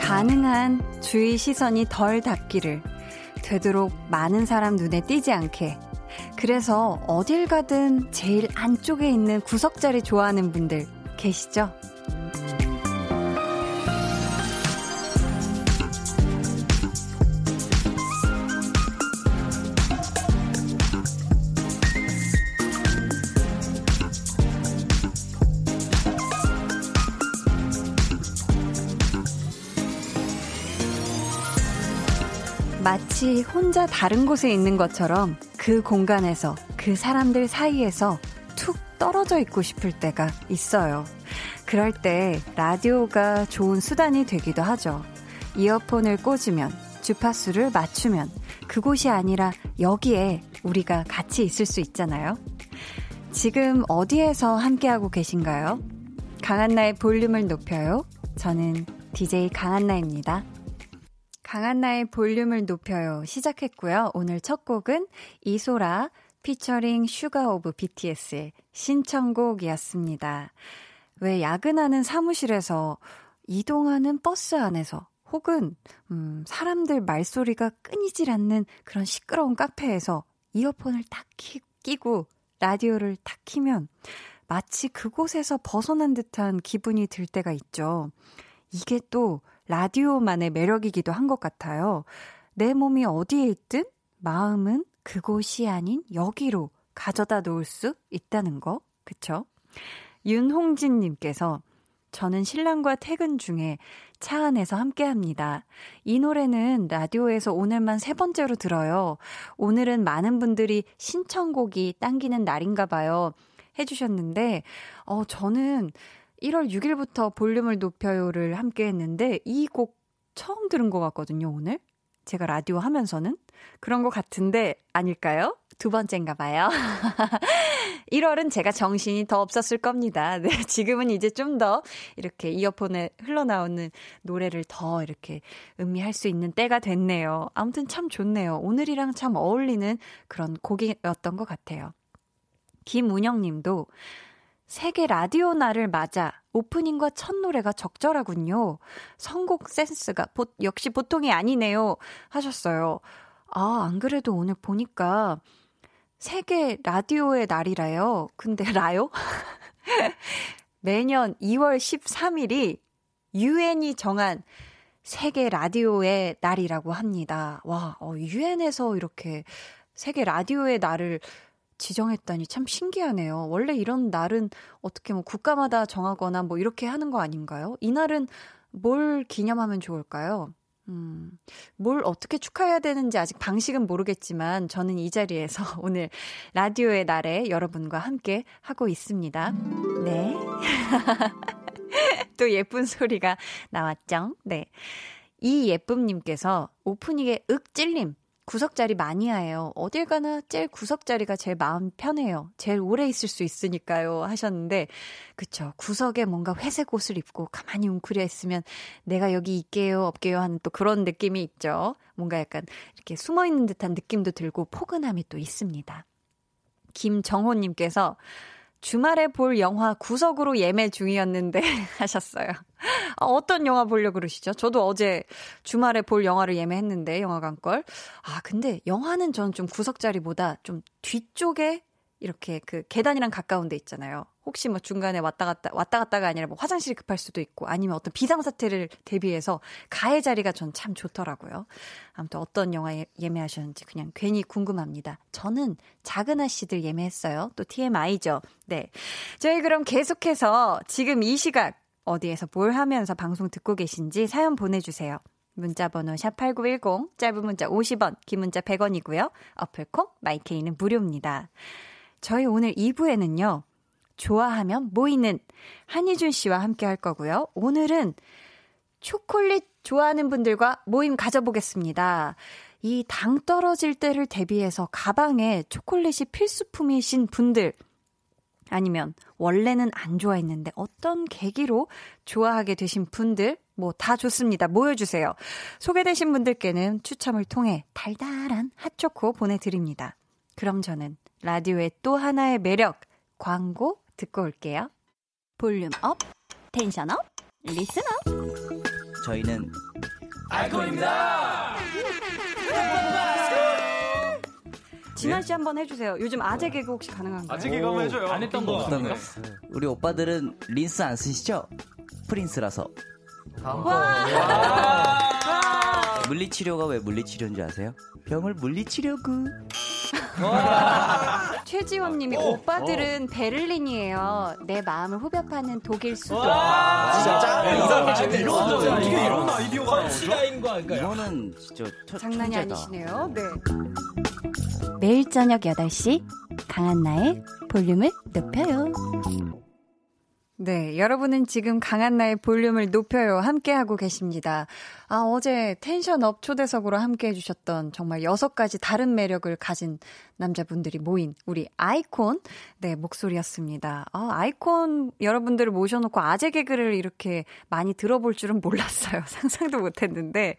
가능한 주의 시선이 덜 닿기를 되도록 많은 사람 눈에 띄지 않게 그래서 어딜 가든 제일 안쪽에 있는 구석자리 좋아하는 분들 계시죠? 마치 혼자 다른 곳에 있는 것처럼 그 공간에서 그 사람들 사이에서 툭 떨어져 있고 싶을 때가 있어요. 그럴 때 라디오가 좋은 수단이 되기도 하죠. 이어폰을 꽂으면 주파수를 맞추면 그곳이 아니라 여기에 우리가 같이 있을 수 있잖아요. 지금 어디에서 함께하고 계신가요? 강한나의 볼륨을 높여요. 저는 DJ 강한나입니다. 강한나의 볼륨을 높여요 시작했고요. 오늘 첫 곡은 이소라 featuring SUGA of BTS의 신청곡이었습니다. 왜 야근하는 사무실에서 이동하는 버스 안에서 혹은 음, 사람들 말소리가 끊이질 않는 그런 시끄러운 카페에서 이어폰을 딱 끼, 끼고 라디오를 딱 키면 마치 그곳에서 벗어난 듯한 기분이 들 때가 있죠. 이게 또 라디오만의 매력이기도 한 것 같아요. 내 몸이 어디에 있든 마음은 그곳이 아닌 여기로 가져다 놓을 수 있다는 거. 그쵸? 윤홍진님께서 저는 신랑과 퇴근 중에 차 안에서 함께 합니다. 이 노래는 라디오에서 오늘만 세 번째로 들어요. 오늘은 많은 분들이 신청곡이 당기는 날인가 봐요. 해주셨는데, 어, 저는 1월 6일부터 볼륨을 높여요를 함께 했는데 이 곡 처음 들은 것 같거든요, 오늘. 제가 라디오 하면서는. 그런 것 같은데 아닐까요? 두 번째인가 봐요. 1월은 제가 정신이 더 없었을 겁니다. 네, 지금은 이제 좀 더 이렇게 이어폰에 흘러나오는 노래를 더 이렇게 음미할 수 있는 때가 됐네요. 아무튼 참 좋네요. 오늘이랑 참 어울리는 그런 곡이었던 것 같아요. 김운영 님도 세계 라디오 날을 맞아 오프닝과 첫 노래가 적절하군요. 선곡 센스가 보, 역시 보통이 아니네요. 하셨어요. 아, 안 그래도 오늘 보니까 세계 라디오의 날이라요. 근데 라요? 매년 2월 13일이 유엔이 정한 세계 라디오의 날이라고 합니다. 와, 어, 유엔에서 이렇게 세계 라디오의 날을 지정했다니 참 신기하네요. 원래 이런 날은 어떻게 뭐 국가마다 정하거나 뭐 이렇게 하는 거 아닌가요? 이 날은 뭘 기념하면 좋을까요? 음, 뭘 어떻게 축하해야 되는지 아직 방식은 모르겠지만 저는 이 자리에서 오늘 라디오의 날에 여러분과 함께 하고 있습니다. 네. 또 예쁜 소리가 나왔죠? 네. 이 예쁨님께서 오프닝에 윽 찔림 구석자리 마니아예요. 어딜 가나 제일 구석자리가 제일 마음 편해요. 제일 오래 있을 수 있으니까요. 하셨는데, 그쵸. 구석에 뭔가 회색 옷을 입고 가만히 웅크려 있으면 내가 여기 있게요, 없게요 하는 또 그런 느낌이 있죠. 뭔가 약간 이렇게 숨어 있는 듯한 느낌도 들고 포근함이 또 있습니다. 김정호님께서 주말에 볼 영화 구석으로 예매 중이었는데 하셨어요. 아, 어떤 영화 보려고 그러시죠? 저도 어제 주말에 볼 영화를 예매했는데 영화관 걸. 아, 근데 영화는 저는 좀 구석 자리보다 좀 뒤쪽에 이렇게 그 계단이랑 가까운 데 있잖아요. 혹시 뭐 중간에 왔다 갔다 왔다 갔다가 아니라 뭐 화장실이 급할 수도 있고 아니면 어떤 비상 사태를 대비해서 가해 자리가 전 참 좋더라고요. 아무튼 어떤 영화 예, 예매하셨는지 그냥 괜히 궁금합니다. 저는 작은 아씨들 예매했어요. 또 TMI죠. 네. 저희 그럼 계속해서 지금 이 시각 어디에서 뭘 하면서 방송 듣고 계신지 사연 보내주세요. 문자번호 샵8910, 짧은 문자 50원, 긴 문자 100원이고요. 어플콩, 마이케이는 무료입니다. 저희 오늘 2부에는요, 좋아하면 모이는 한희준 씨와 함께 할 거고요. 오늘은 초콜릿 좋아하는 분들과 모임 가져보겠습니다. 이 당 떨어질 때를 대비해서 가방에 초콜릿이 필수품이신 분들, 아니면 원래는 안 좋아했는데 어떤 계기로 좋아하게 되신 분들 뭐 다 좋습니다. 모여주세요. 소개되신 분들께는 추첨을 통해 달달한 핫초코 보내드립니다. 그럼 저는 라디오의 또 하나의 매력 광고 듣고 올게요. Volume up, tension up, listen up. 저희는 iKON입니다. 진환 씨 한번 해주세요. 요즘 아재 개그 혹시 가능한가요? 아재 개그 한번 해줘요. 안 했던 거 거? 우리 오빠들은 린스 안 쓰시죠? prince라서. 물리치료가 왜 물리치료인 줄 아세요? 병을 물리치려구. 최지원님이 어, 오빠들은 베를린이에요. 내 마음을 후벼파는 독일 수도. 진짜 네, 이상한 진짜 이런 어떻게 이런 아이디어가 그러니까 이거는 진짜 처, 장난이 천재다. 아니시네요. 네. 매일 저녁 8시 강한나의 볼륨을 높여요. 네, 여러분은 지금 강한나의 볼륨을 높여요 함께하고 계십니다. 아, 어제 텐션업 초대석으로 함께 해 주셨던 정말 여섯 가지 다른 매력을 가진 남자분들이 모인 우리 아이콘, 네, 목소리였습니다. 아, 아이콘 여러분들을 모셔놓고 아재 개그를 이렇게 많이 들어볼 줄은 몰랐어요. 상상도 못 했는데,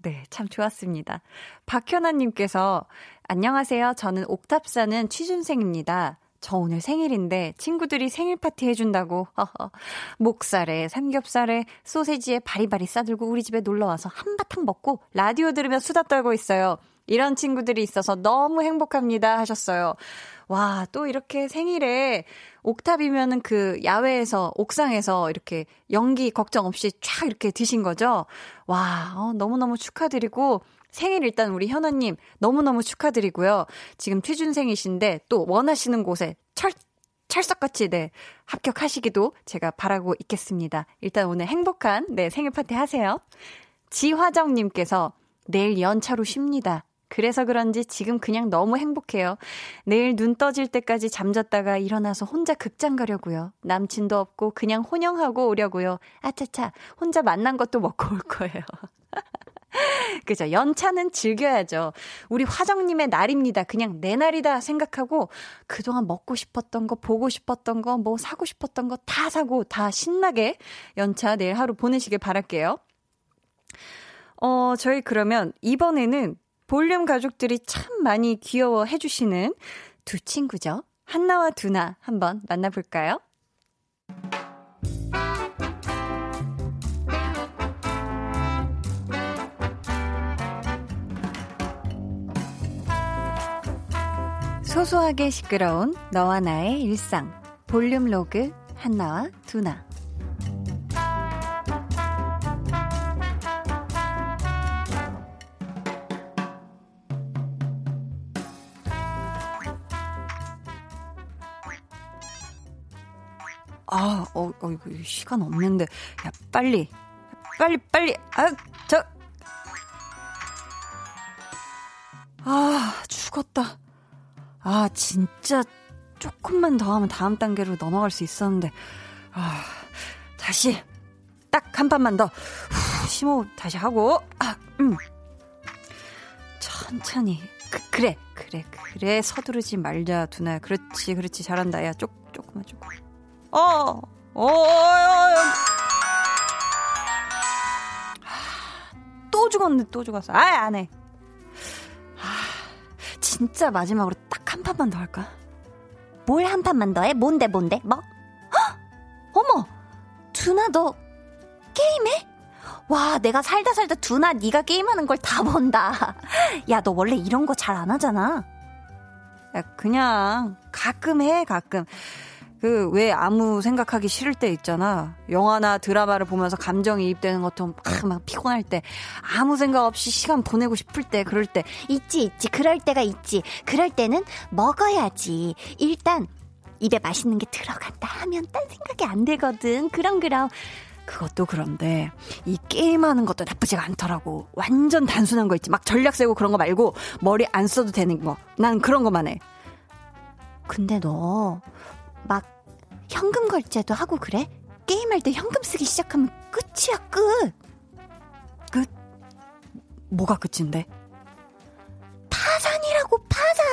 네, 참 좋았습니다. 박현아 님께서, 안녕하세요. 저는 옥탑 사는 취준생입니다. 저 오늘 생일인데 친구들이 생일 파티 해준다고 목살에 삼겹살에 소세지에 바리바리 싸들고 우리 집에 놀러 와서 한바탕 먹고 라디오 들으며 수다 떨고 있어요. 이런 친구들이 있어서 너무 행복합니다 하셨어요. 와, 또 이렇게 생일에 옥탑이면은 그 야외에서 옥상에서 이렇게 연기 걱정 없이 쫙 이렇게 드신 거죠. 와, 어, 너무너무 축하드리고 생일 일단 우리 현아님 너무너무 축하드리고요. 지금 취준생이신데 또 원하시는 곳에 철, 찰석같이 네, 합격하시기도 제가 바라고 있겠습니다. 일단 오늘 행복한 네, 생일 파티 하세요. 지화정님께서 내일 연차로 쉽니다. 그래서 그런지 지금 그냥 너무 행복해요. 내일 눈 떠질 때까지 잠잤다가 일어나서 혼자 극장 가려고요. 남친도 없고 그냥 혼영하고 오려고요. 아차차, 혼자 만난 것도 먹고 올 거예요. 그죠. 연차는 즐겨야죠. 우리 화정님의 날입니다. 그냥 내 날이다 생각하고 그동안 먹고 싶었던 거, 보고 싶었던 거, 뭐 사고 싶었던 거 다 사고 다 신나게 연차 내일 하루 보내시길 바랄게요. 어, 저희 그러면 이번에는 볼륨 가족들이 참 많이 귀여워 해 주시는 두 친구죠. 한나와 두나 한번 만나볼까요? 소소하게 시끄러운 너와 나의 일상 볼륨 로그 한나와 두나 아, 어, 어, 이거 시간 없는데. 야, 빨리. 빨리, 빨리. 아, 저. 아, 죽었다. 아, 진짜 조금만 더 하면 다음 단계로 넘어갈 수 있었는데. 아, 다시. 딱 한 판만 더. 후, 심호흡 다시 하고. 아, 음. 천천히. 그, 그래, 그래, 그래. 서두르지 말자, 두나야. 그렇지, 그렇지. 잘한다. 야, 쪼, 조금만, 조금. 어, 어, 어, 어, 또 죽었는데 또 죽었어. 아, 안 해. 아, 진짜 마지막으로 딱 한 판만 더 할까? 뭘 한 판만 더 해? 뭔데 뭔데? 뭐? 헉! 어머, 두나 너 게임해? 와 내가 살다 살다 두나 네가 게임하는 걸 다 본다. 야 너 원래 이런 거 잘 안 하잖아. 야, 그냥 가끔 해 가끔. 그 왜 아무 생각하기 싫을 때 있잖아. 영화나 드라마를 보면서 감정이 입되는 것도 막, 막 피곤할 때 아무 생각 없이 시간 보내고 싶을 때 그럴 때 있지 있지 그럴 때가 있지. 그럴 때는 먹어야지. 일단 입에 맛있는 게 들어간다 하면 딴 생각이 안 되거든. 그럼 그럼. 그것도 그런데 이 게임하는 것도 나쁘지가 않더라고. 완전 단순한 거 있지. 막 전략 세고 그런 거 말고 머리 안 써도 되는 거. 난 그런 거만 해. 근데 너 막 현금 결제도 하고 그래? 게임할 때 현금 쓰기 시작하면 끝이야 끝. 뭐가 끝인데? 파산이라고 파산.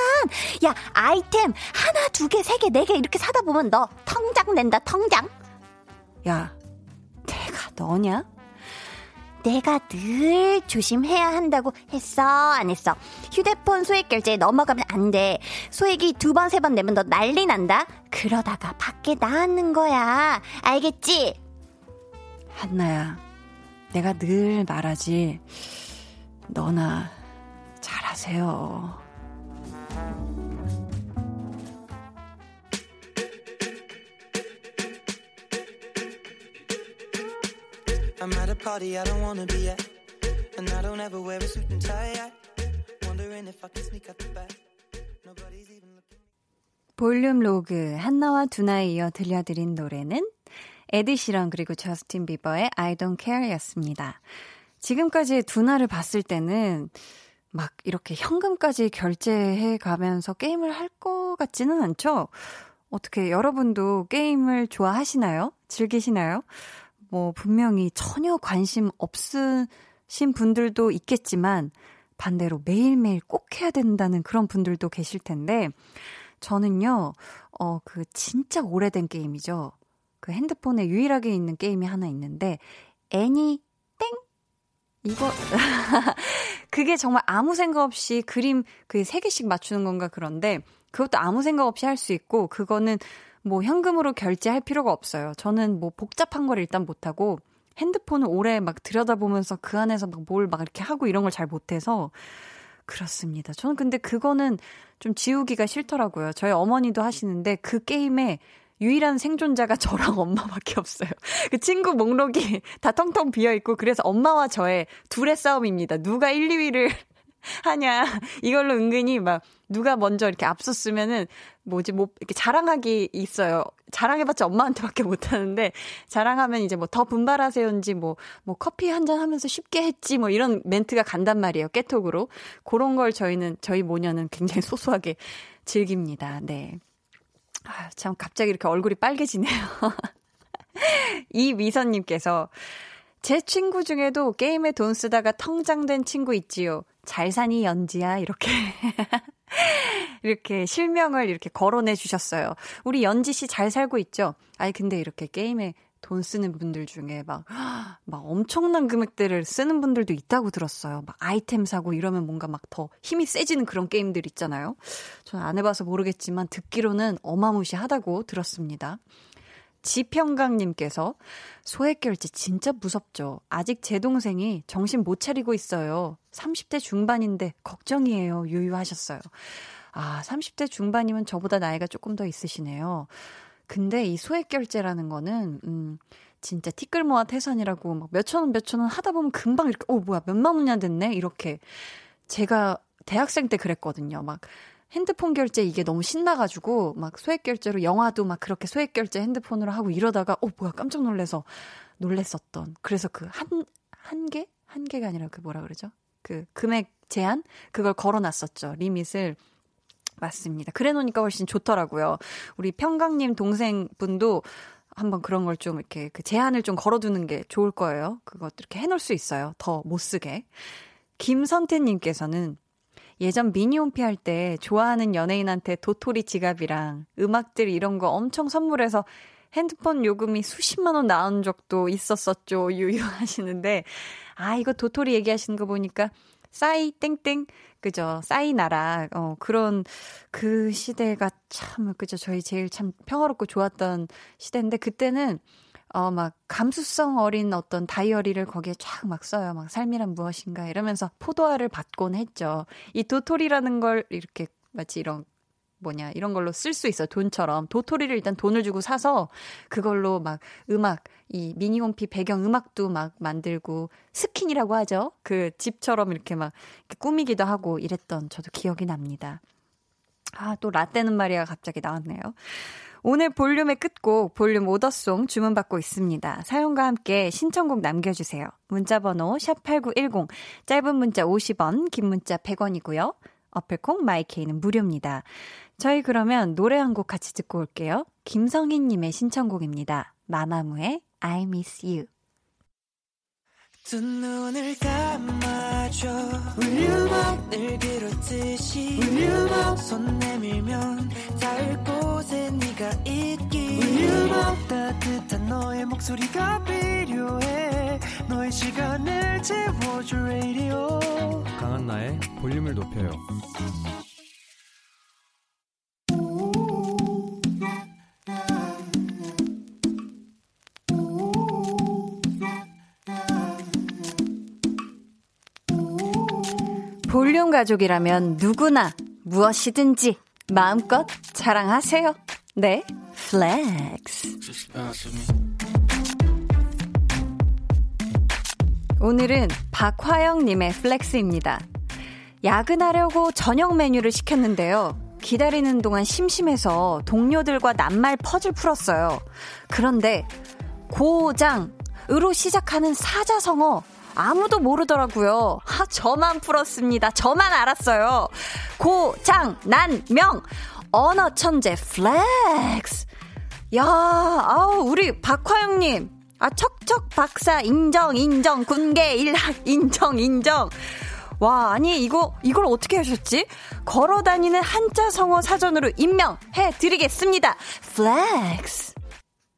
야, 아이템 하나, 두 개, 세 개, 네 개 이렇게 사다 보면 너 통장 낸다, 통장. 야, 내가 너냐? 내가 늘 조심해야 한다고 했어, 안 했어? 휴대폰 소액 결제에 넘어가면 안 돼. 소액이 두 번, 세 번 내면 너 난리 난다? 그러다가 밖에 나앉는 거야. 알겠지? 한나야, 내가 늘 말하지. 너나 잘하세요. I'm at a party I don't wanna be at. And I don't ever wear a suit and tie. I wondering if I can sneak out the back. Nobody's even looking. 볼륨 로그 한나와 두나에 이어 들려드린 노래는 에디시런 그리고 저스틴 비버의 I Don't Care였습니다. 지금까지 두나를 봤을 때는 막 이렇게 현금까지 결제해 가면서 게임을 할 것 같지는 않죠? 어떻게 여러분도 게임을 좋아하시나요? 즐기시나요? 뭐 분명히 전혀 관심 없으신 분들도 있겠지만 반대로 매일매일 꼭 해야 된다는 그런 분들도 계실 텐데 저는요, 어, 그 진짜 오래된 게임이죠. 그 핸드폰에 유일하게 있는 게임이 하나 있는데 애니 땡 이거 그게 정말 아무 생각 없이 그림 그 세 개씩 맞추는 건가 그런데 그것도 아무 생각 없이 할 수 있고 그거는 뭐 현금으로 결제할 필요가 없어요. 저는 뭐 복잡한 걸 일단 못하고 핸드폰을 오래 막 들여다보면서 그 안에서 막뭘막 이렇게 하고 이런 걸 잘 못해서 그렇습니다. 저는 근데 그거는 좀 지우기가 싫더라고요. 저희 어머니도 하시는데 그 게임에 유일한 생존자가 저랑 엄마밖에 없어요. 그 친구 목록이 다 텅텅 비어 있고 그래서 엄마와 저의 둘의 싸움입니다. 누가 1, 2위를 하냐. 이걸로 은근히 막 누가 먼저 이렇게 앞섰으면은 뭐지 뭐 이렇게 자랑하기 있어요. 자랑해봤자 엄마한테밖에 못하는데 자랑하면 이제 뭐 더 분발하세요인지 뭐뭐 뭐 커피 한 잔 하면서 쉽게 했지 뭐 이런 멘트가 간단 말이에요. 깨톡으로 그런 걸 저희는 저희 모녀는 굉장히 소소하게 즐깁니다. 네. 아, 참 갑자기 이렇게 얼굴이 빨개지네요. 이 미선님께서 제 친구 중에도 게임에 돈 쓰다가 통장된 친구 있지요. 잘 사니 연지야 이렇게 이렇게 실명을 이렇게 거론해 주셨어요. 우리 연지 씨 잘 살고 있죠? 아니 근데 이렇게 게임에 돈 쓰는 분들 중에 막, 막 엄청난 금액대를 쓰는 분들도 있다고 들었어요. 막 아이템 사고 이러면 뭔가 막 더 힘이 세지는 그런 게임들 있잖아요. 저는 안 해봐서 모르겠지만 듣기로는 어마무시하다고 들었습니다. 지평강님께서 소액결제 진짜 무섭죠. 아직 제 동생이 정신 못 차리고 있어요. 30대 중반인데 걱정이에요. 유유하셨어요. 아, 30대 중반이면 저보다 나이가 조금 더 있으시네요. 근데 이 소액결제라는 거는, 음, 진짜 티끌 모아 태산이라고 막 몇천 원, 몇천 원 하다 보면 금방 이렇게, 어, 뭐야, 몇만 원이나 됐네? 이렇게. 제가 대학생 때 그랬거든요. 막 핸드폰 결제 이게 너무 신나가지고 막 소액 결제로 영화도 막 그렇게 소액 결제 핸드폰으로 하고 이러다가 어 뭐야 깜짝 놀래서 놀랬었던 그래서 그 한 한 개? 한 개가 아니라 그 뭐라 그러죠? 그 금액 제한 그걸 걸어놨었죠 리밋을 맞습니다. 그래 놓으니까 훨씬 좋더라고요. 우리 평강님 동생분도 한번 그런 걸 좀 이렇게 그 제한을 좀 걸어두는 게 좋을 거예요. 그것 이렇게 해놓을 수 있어요. 더 못 쓰게. 김선태님께서는 예전 미니홈피 할 때 좋아하는 연예인한테 도토리 지갑이랑 음악들 이런 거 엄청 선물해서 핸드폰 요금이 수십만 원 나온 적도 있었었죠. 유유하시는데. 아, 이거 도토리 얘기하시는 거 보니까 싸이 땡땡 그죠 싸이 나라 어 그런 그 시대가 참 그죠 저희 제일 참 평화롭고 좋았던 시대인데 그때는 어, 막, 감수성 어린 어떤 다이어리를 거기에 쫙 막 써요. 막, 삶이란 무엇인가 이러면서 포도알을 받곤 했죠. 이 도토리라는 걸 이렇게 마치 이런, 뭐냐, 이런 걸로 쓸 수 있어요. 돈처럼. 도토리를 일단 돈을 주고 사서 그걸로 막 음악, 이 미니홈피 배경 음악도 막 만들고 스킨이라고 하죠. 그 집처럼 이렇게 막 이렇게 꾸미기도 하고 이랬던 저도 기억이 납니다. 아, 또 라떼는 말이야 갑자기 나왔네요. 오늘 볼륨의 끝곡 볼륨 오더송 주문받고 있습니다. 사연과 함께 신청곡 남겨주세요. 문자번호 샵8910 짧은 문자 50원 긴 문자 100원이고요. 어플콩 마이케이는 무료입니다. 저희 그러면 노래 한 곡 같이 듣고 올게요. 김성희님의 신청곡입니다. 마마무의 I miss you. 두 눈을 감아줘. 울륨업 늘 그렇듯이 울륨업 손 내밀면 닿을 곳에 네가 있기. 울륨업 따뜻한 너의 목소리가 필요해. 너의 시간을 채워줄 radio. 강한 나의 볼륨을 높여요. 볼륨 가족이라면 누구나 무엇이든지 마음껏 자랑하세요. 네, flex. 오늘은 박화영님의 flex입니다. 야근하려고 저녁 메뉴를 시켰는데요. 기다리는 동안 심심해서 동료들과 낱말 퍼즐 풀었어요. 그런데 고장으로 시작하는 사자성어 아무도 모르더라고요. 하, 저만 풀었습니다. 저만 알았어요. 고 장, 난, 명. 언어 천재, flex. 야, 아우, 우리 박화영님. 아, 척척 박사, 인정, 인정. 군계 일학, 인정, 인정. 와, 아니, 이거, 이걸 어떻게 하셨지? 걸어 다니는 한자 성어 사전으로 임명해 드리겠습니다. flex.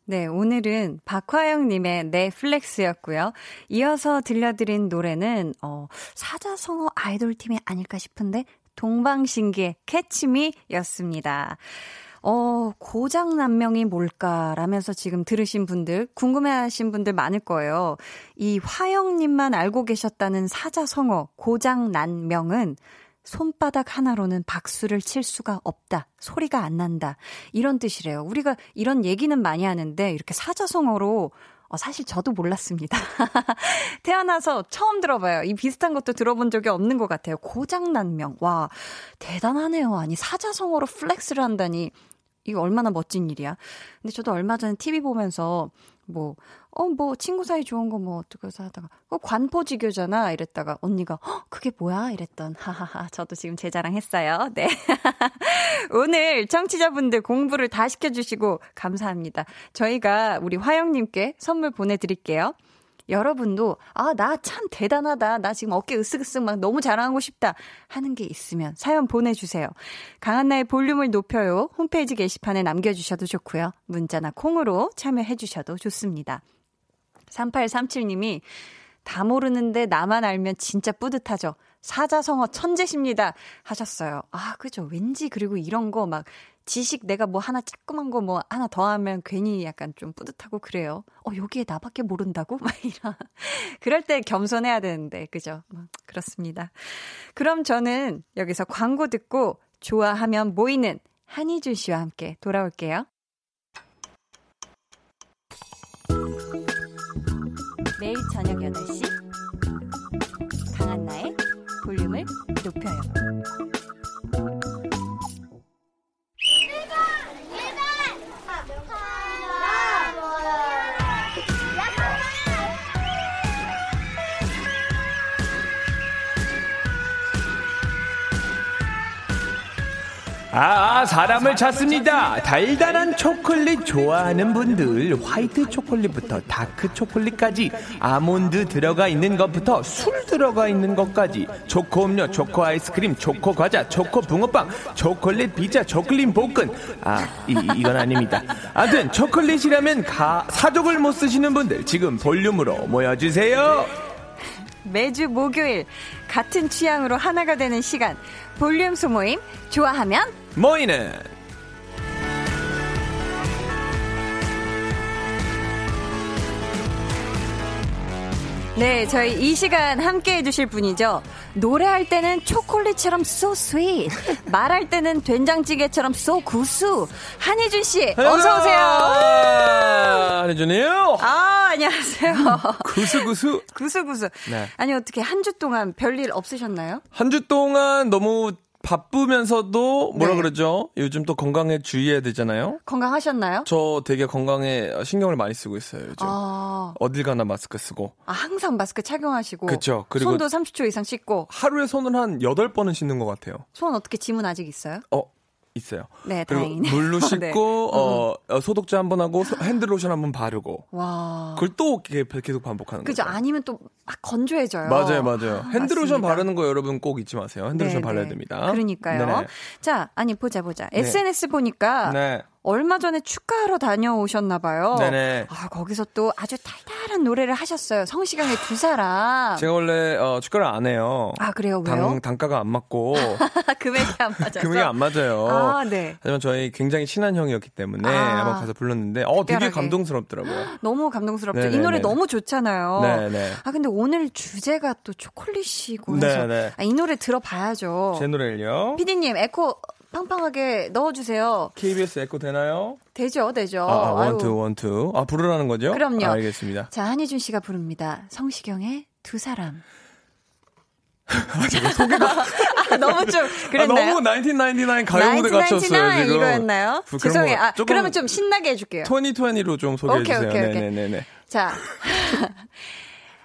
네, 오늘은 박화영님의 넷플렉스였고요. 이어서 들려드린 노래는 어, 사자성어 아이돌팀이 아닐까 싶은데 동방신기의 캐치미였습니다. 어, 고장 난명이 뭘까라면서 지금 들으신 분들, 궁금해하신 분들 많을 거예요. 이 화영님만 알고 계셨다는 사자성어 고장 난명은 손바닥 하나로는 박수를 칠 수가 없다. 소리가 안 난다. 이런 뜻이래요. 우리가 이런 얘기는 많이 하는데 이렇게 사자성어로 어, 사실 저도 몰랐습니다. 태어나서 처음 들어봐요. 이 비슷한 것도 들어본 적이 없는 것 같아요. 고장난명. 와, 대단하네요. 아니, 사자성어로 flex를 한다니. 이거 얼마나 멋진 일이야. 근데 저도 얼마 전에 TV 보면서 뭐, 어, 뭐, 친구 사이 좋은 거 뭐, 어떻게 해서 하다가, 어, 관포지교잖아. 이랬다가, 언니가, 어, 그게 뭐야? 이랬던, 하하하. 저도 지금 제 자랑 했어요. 네. 오늘 청취자분들 공부를 다 시켜주시고, 감사합니다. 저희가 우리 화영님께 선물 보내드릴게요. 여러분도, 아, 나 참 대단하다. 나 지금 어깨 으쓱으쓱 막 너무 자랑하고 싶다. 하는 게 있으면 사연 보내주세요. 강한나의 볼륨을 높여요. 홈페이지 게시판에 남겨주셔도 좋고요. 문자나 콩으로 참여해주셔도 좋습니다. 3837님이 다 모르는데 나만 알면 진짜 뿌듯하죠. 사자성어 천재십니다. 하셨어요. 아, 그죠. 왠지 그리고 이런 거 막 지식 내가 뭐 하나 조그만 거 뭐 하나 더 하면 괜히 약간 좀 뿌듯하고 그래요. 어, 여기에 나밖에 모른다고? 막 이런. 그럴 때 겸손해야 되는데, 그죠? 뭐, 그렇습니다. 그럼 저는 여기서 광고 듣고 좋아하면 모이는 한희준 씨와 함께 돌아올게요. 매일 저녁 8시 강한나의 볼륨을 높여요. 아, 사람을 찾습니다. 달달한 초콜릿 좋아하는 분들, 화이트 초콜릿부터 다크 초콜릿까지, 아몬드 들어가 있는 것부터 술 들어가 있는 것까지, 초코 음료, 초코 아이스크림, 초코 과자, 초코 붕어빵, 초콜릿 피자, 초콜릿 볶은. 아, 이, 이건 아닙니다. 아무튼, 초콜릿이라면 가, 사족을 못 쓰시는 분들, 지금 볼륨으로 모여주세요. 매주 목요일 같은 취향으로 하나가 되는 시간 볼륨 소모임 좋아하면 모이는 네, 저희 이 시간 함께 해주실 분이죠. 노래할 때는 초콜릿처럼 so sweet, 말할 때는 된장찌개처럼 so 구수. 한희준 씨, 어서 오세요. 한혜준이에요. 아, 안녕하세요. 구수 구수. 구수 구수. 네. 아니 어떻게 한 주 동안 별일 없으셨나요? 한 주 동안 너무 바쁘면서도 뭐라 네. 그러죠? 요즘 또 건강에 주의해야 되잖아요. 건강하셨나요? 저 되게 건강에 신경을 많이 쓰고 있어요, 요즘. 아, 어딜 가나 마스크 쓰고. 아, 항상 마스크 착용하시고. 그쵸. 그리고- 손도 30초 이상 씻고. 하루에 손을 한 8번은 씻는 것 같아요. 손 어떻게 지문 아직 있어요? 어, 있어요. 네, 그리고 다행이네. 물로 씻고, 네. 어, 어, 소독제 한 번 하고, 소- 핸드로션 한 번 바르고. 와. 그걸 또 계속 반복하는 그죠. 거죠. 아니면 또 아, 건조해져요. 맞아요, 맞아요. 아, 핸드로션 맞습니다. 바르는 거 여러분 꼭 잊지 마세요. 핸드로션 네, 발라야 네. 됩니다. 그러니까요. 네네. 자, 아니 보자 보자. 네. SNS 보니까 네. 얼마 전에 축가하러 다녀오셨나 봐요. 네네. 아, 거기서 또 아주 달달한 노래를 하셨어요. 성시경의 두 사람. 제가 원래 어, 축가를 안 해요. 아, 그래요? 왜요? 당, 단가가 안 맞고 금액이 안 맞아서. 금액이 안 맞아요. 아, 네. 하지만 저희 굉장히 친한 형이었기 때문에 아. 한번 가서 불렀는데 어 되게 특별하게. 감동스럽더라고요. 너무 감동스럽죠. 이 네네네. 노래 너무 좋잖아요. 네 네. 아, 근데 오늘 주제가 또 초콜릿이고 해서 네네. 아, 이 노래 들어봐야죠. 제 노래를요. 피디님, 에코 팡팡하게 넣어주세요. KBS 에코 되나요? 되죠, 되죠. 아, 아유. 원투 원투. 아 부르라는 거죠? 그럼요. 알겠습니다. 자, 한희준 씨가 부릅니다. 성시경의 두 사람. 아, 너무 좀 아, 그랬나요? 너무 1999 가요 무대 같았어요 1999 지금. 이거였나요? 그- 그런 죄송해요. 거 아, 그러면 좀 신나게 해줄게요. 2020로 좀 소개해 오케이, 주세요. 오케이, 오케이. 네네네네. 자,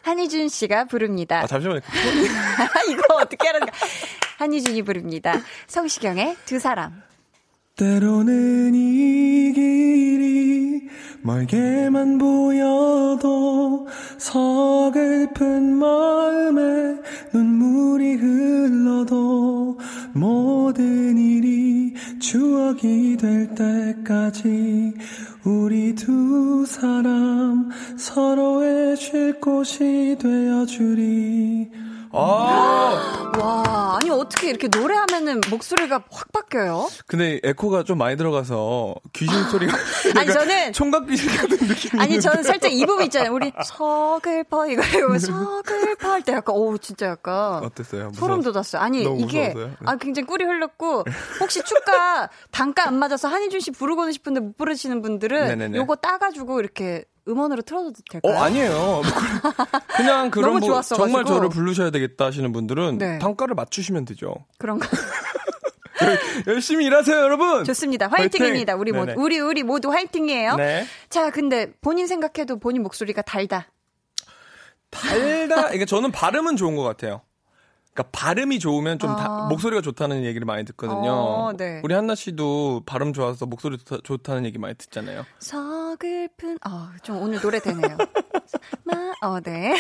한희준 씨가 부릅니다. 아 잠시만요. 이거 어떻게 하는 가 한희준이 부릅니다. 성시경의 두 사람. 때로는 이 길이 멀게만 보여도 서글픈 마음에 눈물이 흘러도 모든 일이 추억이 될 때까지 우리 두 사람 서로의 쉴 곳이 되어주리 아 와, 아니 어떻게 이렇게 노래하면은 목소리가 확 바뀌어요? 근데 에코가 좀 많이 들어가서 귀신 소리가 아니, 저는- 총각 귀신 같은 느낌이 아니. 저는 살짝 이 부분 있잖아요. 우리 서글퍼 이거 이거 서글퍼 할 때 약간 오 진짜 약간 어땠어요? 소름 무서웠- 돋았어요. 아니 이게? 네. 아 굉장히 꿀이 흘렀고 혹시 축가 단가 안 맞아서 한희준 씨 부르고는 싶은데 못 부르시는 분들은 네네네. 요거 따가지고 이렇게 음원으로 틀어도 될까요? 어 아니에요. 그냥 그런 너무 뭐 좋았어가지고. 정말 저를 부르셔야 되겠다 하시는 분들은 네. 단가를 맞추시면 되죠. 그런가? 열심히 일하세요, 여러분. 좋습니다. 화이팅입니다. 우리 모두 네네. 우리 우리 모두 화이팅이에요. 네. 자, 근데 본인 생각해도 본인 목소리가 달다. 달다. 그러니까 저는 발음은 좋은 것 같아요. 그러니까 발음이 좋으면 좀 다- 아. 목소리가 좋다는 얘기를 많이 듣거든요. 어, 네. 우리 한나 씨도 발음 좋아서 목소리 좋다, 좋다는 얘기 많이 듣잖아요. 서글픈 아, 좀 오늘 노래 되네요. 마, 어, 네.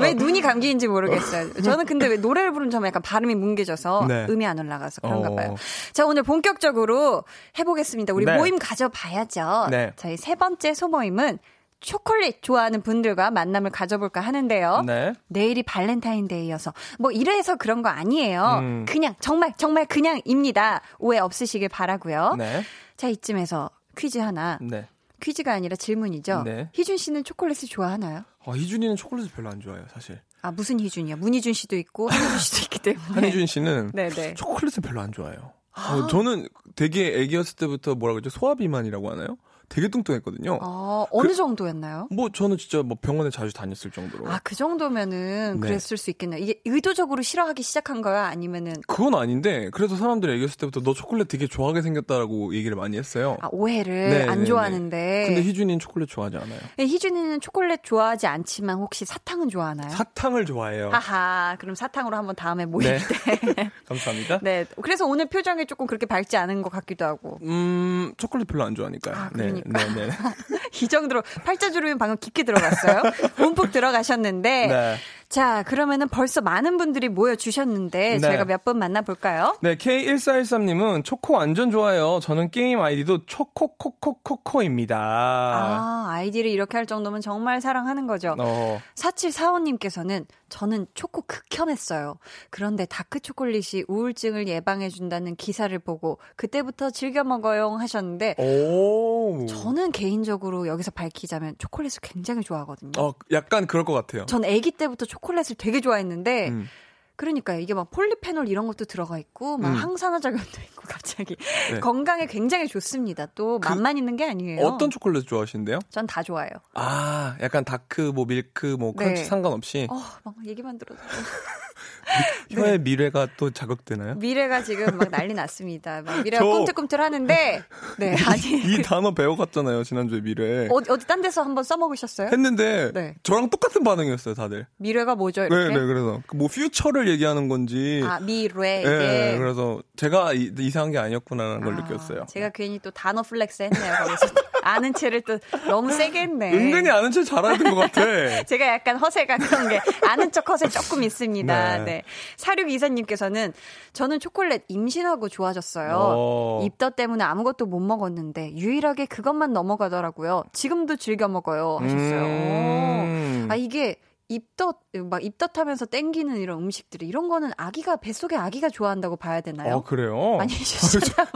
왜 눈이 감기인지 모르겠어요. 저는 근데 왜 노래를 부르는 점에 약간 발음이 뭉개져서 네. 음이 안 올라가서 그런가 어. 봐요. 자, 오늘 본격적으로 해보겠습니다. 우리 네. 모임 가져봐야죠. 네. 저희 세 번째 소모임은 초콜릿 좋아하는 분들과 만남을 가져볼까 하는데요. 네. 내일이 발렌타인데이여서 뭐 이래서 그런 거 아니에요. 음. 그냥 정말 정말 그냥입니다. 오해 없으시길 바라고요. 네. 자 이쯤에서 퀴즈 하나. 네. 퀴즈가 아니라 질문이죠. 네. 희준 씨는 초콜릿을 좋아하나요? 어, 희준이는 초콜릿을 별로 안 좋아해요, 사실. 아 무슨 희준이요? 문희준 씨도 있고 한희준 씨도 있기 때문에. 한희준 씨는 네네. 초콜릿을 별로 안 좋아해요. 어, 저는 되게 애기였을 때부터 뭐라 그러죠? 소화비만이라고 하나요? 되게 뚱뚱했거든요. 어 어느 정도였나요? 뭐 저는 진짜 뭐 병원에 자주 다녔을 정도로. 아 그 정도면은 네. 그랬을 수 있겠네요. 이게 의도적으로 싫어하기 시작한 거야? 아니면은 그건 아닌데 그래서 사람들이 애기였을 때부터 너 초콜릿 되게 좋아하게 생겼다라고 얘기를 많이 했어요. 아, 오해를 네, 안 네, 좋아하는데. 근데 희준이는 초콜릿 좋아하지 않아요. 네, 희준이는 초콜릿 좋아하지 않지만 혹시 사탕은 좋아하나요? 사탕을 좋아해요. 하하, 그럼 사탕으로 한번 다음에 모일 네. 때. 감사합니다. 네. 그래서 오늘 표정이 조금 그렇게 밝지 않은 것 같기도 하고. 음, 초콜릿 별로 안 좋아하니까요. 아, 네, 그러니까. 네, 네. 이 정도로 팔자 주름이 방금 깊게 들어갔어요. 움푹 들어가셨는데. 네. 자, 그러면은 벌써 많은 분들이 모여 주셨는데 네. 저희가 몇 분 만나 볼까요? 네, K1413 님은 초코 완전 좋아요. 저는 게임 아이디도 초코코코코코입니다. 아, 아이디를 이렇게 할 정도면 정말 사랑하는 거죠. 어, 4745 님께서는 저는 초코 극혐했어요. 그런데 다크 초콜릿이 우울증을 예방해 준다는 기사를 보고 그때부터 즐겨 먹어요 하셨는데 오. 저는 개인적으로 여기서 밝히자면 초콜릿을 굉장히 좋아하거든요. 어, 약간 그럴 것 같아요. 전 아기 때부터 초 콜릿을 되게 좋아했는데 음. 그러니까 이게 막 폴리페놀 이런 것도 들어가 있고 막 음. 항산화 작용도 있고 갑자기 네. 건강에 굉장히 좋습니다. 또 그 맛만 있는 게 아니에요. 어떤 초콜릿 좋아하시는데요? 전 다 좋아해요. 아, 약간 다크, 뭐 밀크, 뭐 crunch 네. 상관없이 어, 막 얘기만 들어도 혀의 미뢰가 또 자극되나요? 미뢰가 지금 막 난리 났습니다. 막 미뢰가 저- 꿈틀꿈틀 하는데 네 아니 이 단어 배워갔잖아요 지난주에 미뢰. 어디 어디 딴 데서 한번 써먹으셨어요? 했는데 네. 저랑 똑같은 반응이었어요 다들. 미뢰가 뭐죠 네, 이렇게? 네, 그래서 그뭐 future를 얘기하는 건지. 아 미뢰 이게 네, 그래서 제가 이, 이상한 게 아니었구나라는 걸 아, 느꼈어요. 제가 괜히 또 단어 flex 했네요 거기서. 아는 체를 또 너무 세게 했네. 은근히 아는 체 잘하는 것 같아. 제가 약간 허세가 그런 게 아는 척 허세 조금 있습니다. 네. 네. 사륙 이사님께서는 저는 초콜릿 임신하고 좋아졌어요. 어. 입덧 때문에 아무것도 못 먹었는데 유일하게 그것만 넘어가더라고요. 지금도 즐겨 먹어요. 하셨어요. 음. 오. 아 이게 입덧 막 입덧하면서 땡기는 이런 음식들이 이런 거는 아기가 뱃속에 아기가 좋아한다고 봐야 되나요? 어, 그래요? 아니 진짜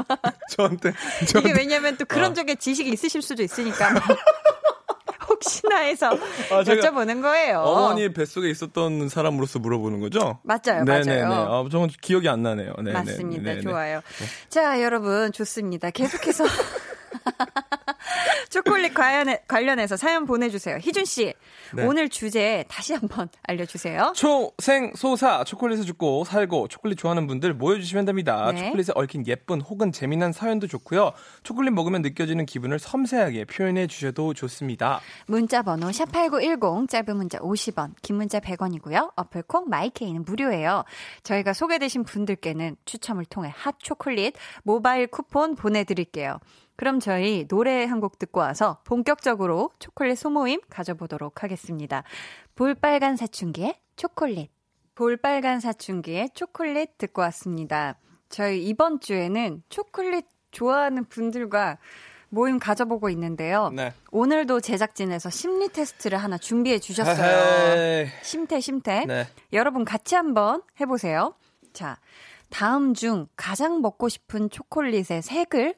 저한테, 이게 저한테. 왜냐면 또 그런 어. 쪽에 지식이 있으실 수도 있으니까 혹시나 해서 아, 여쭤보는 거예요. 어머니 뱃속에 있었던 사람으로서 물어보는 거죠? 맞아요, 네네네. 맞아요. 아, 저는 기억이 안 나네요. 네네. 맞습니다. 네네. 좋아요. 자, 여러분, 좋습니다. 계속해서. 초콜릿 관련해, 관련해 서 사연 보내주세요. 희준씨, 네. 오늘 주제 다시 한번 알려주세요. 초생 소사 초콜릿을 죽고 살고 초콜릿 좋아하는 분들 모여주시면 됩니다. 네. 초콜릿에 얽힌 예쁜 혹은 재미난 사연도 좋고요. 초콜릿 먹으면 느껴지는 기분을 섬세하게 표현해 주셔도 좋습니다. 문자 번호 샵8910, 짧은 문자 50원, 긴 문자 100원이고요. 어플콩, 마이케이는 무료예요. 저희가 소개되신 분들께는 추첨을 통해 핫 초콜릿 모바일 쿠폰 보내드릴게요. 그럼 저희 노래 한 곡 듣고 와서 본격적으로 초콜릿 소모임 가져보도록 하겠습니다. 볼빨간 사춘기의 초콜릿. 볼빨간 사춘기의 초콜릿 듣고 왔습니다. 저희 이번 주에는 초콜릿 좋아하는 분들과 모임 가져보고 있는데요. 네. 오늘도 제작진에서 심리 테스트를 하나 준비해 주셨어요. 심태, 심태. 네. 여러분 같이 한번 해보세요. 자, 다음 중 가장 먹고 싶은 초콜릿의 색을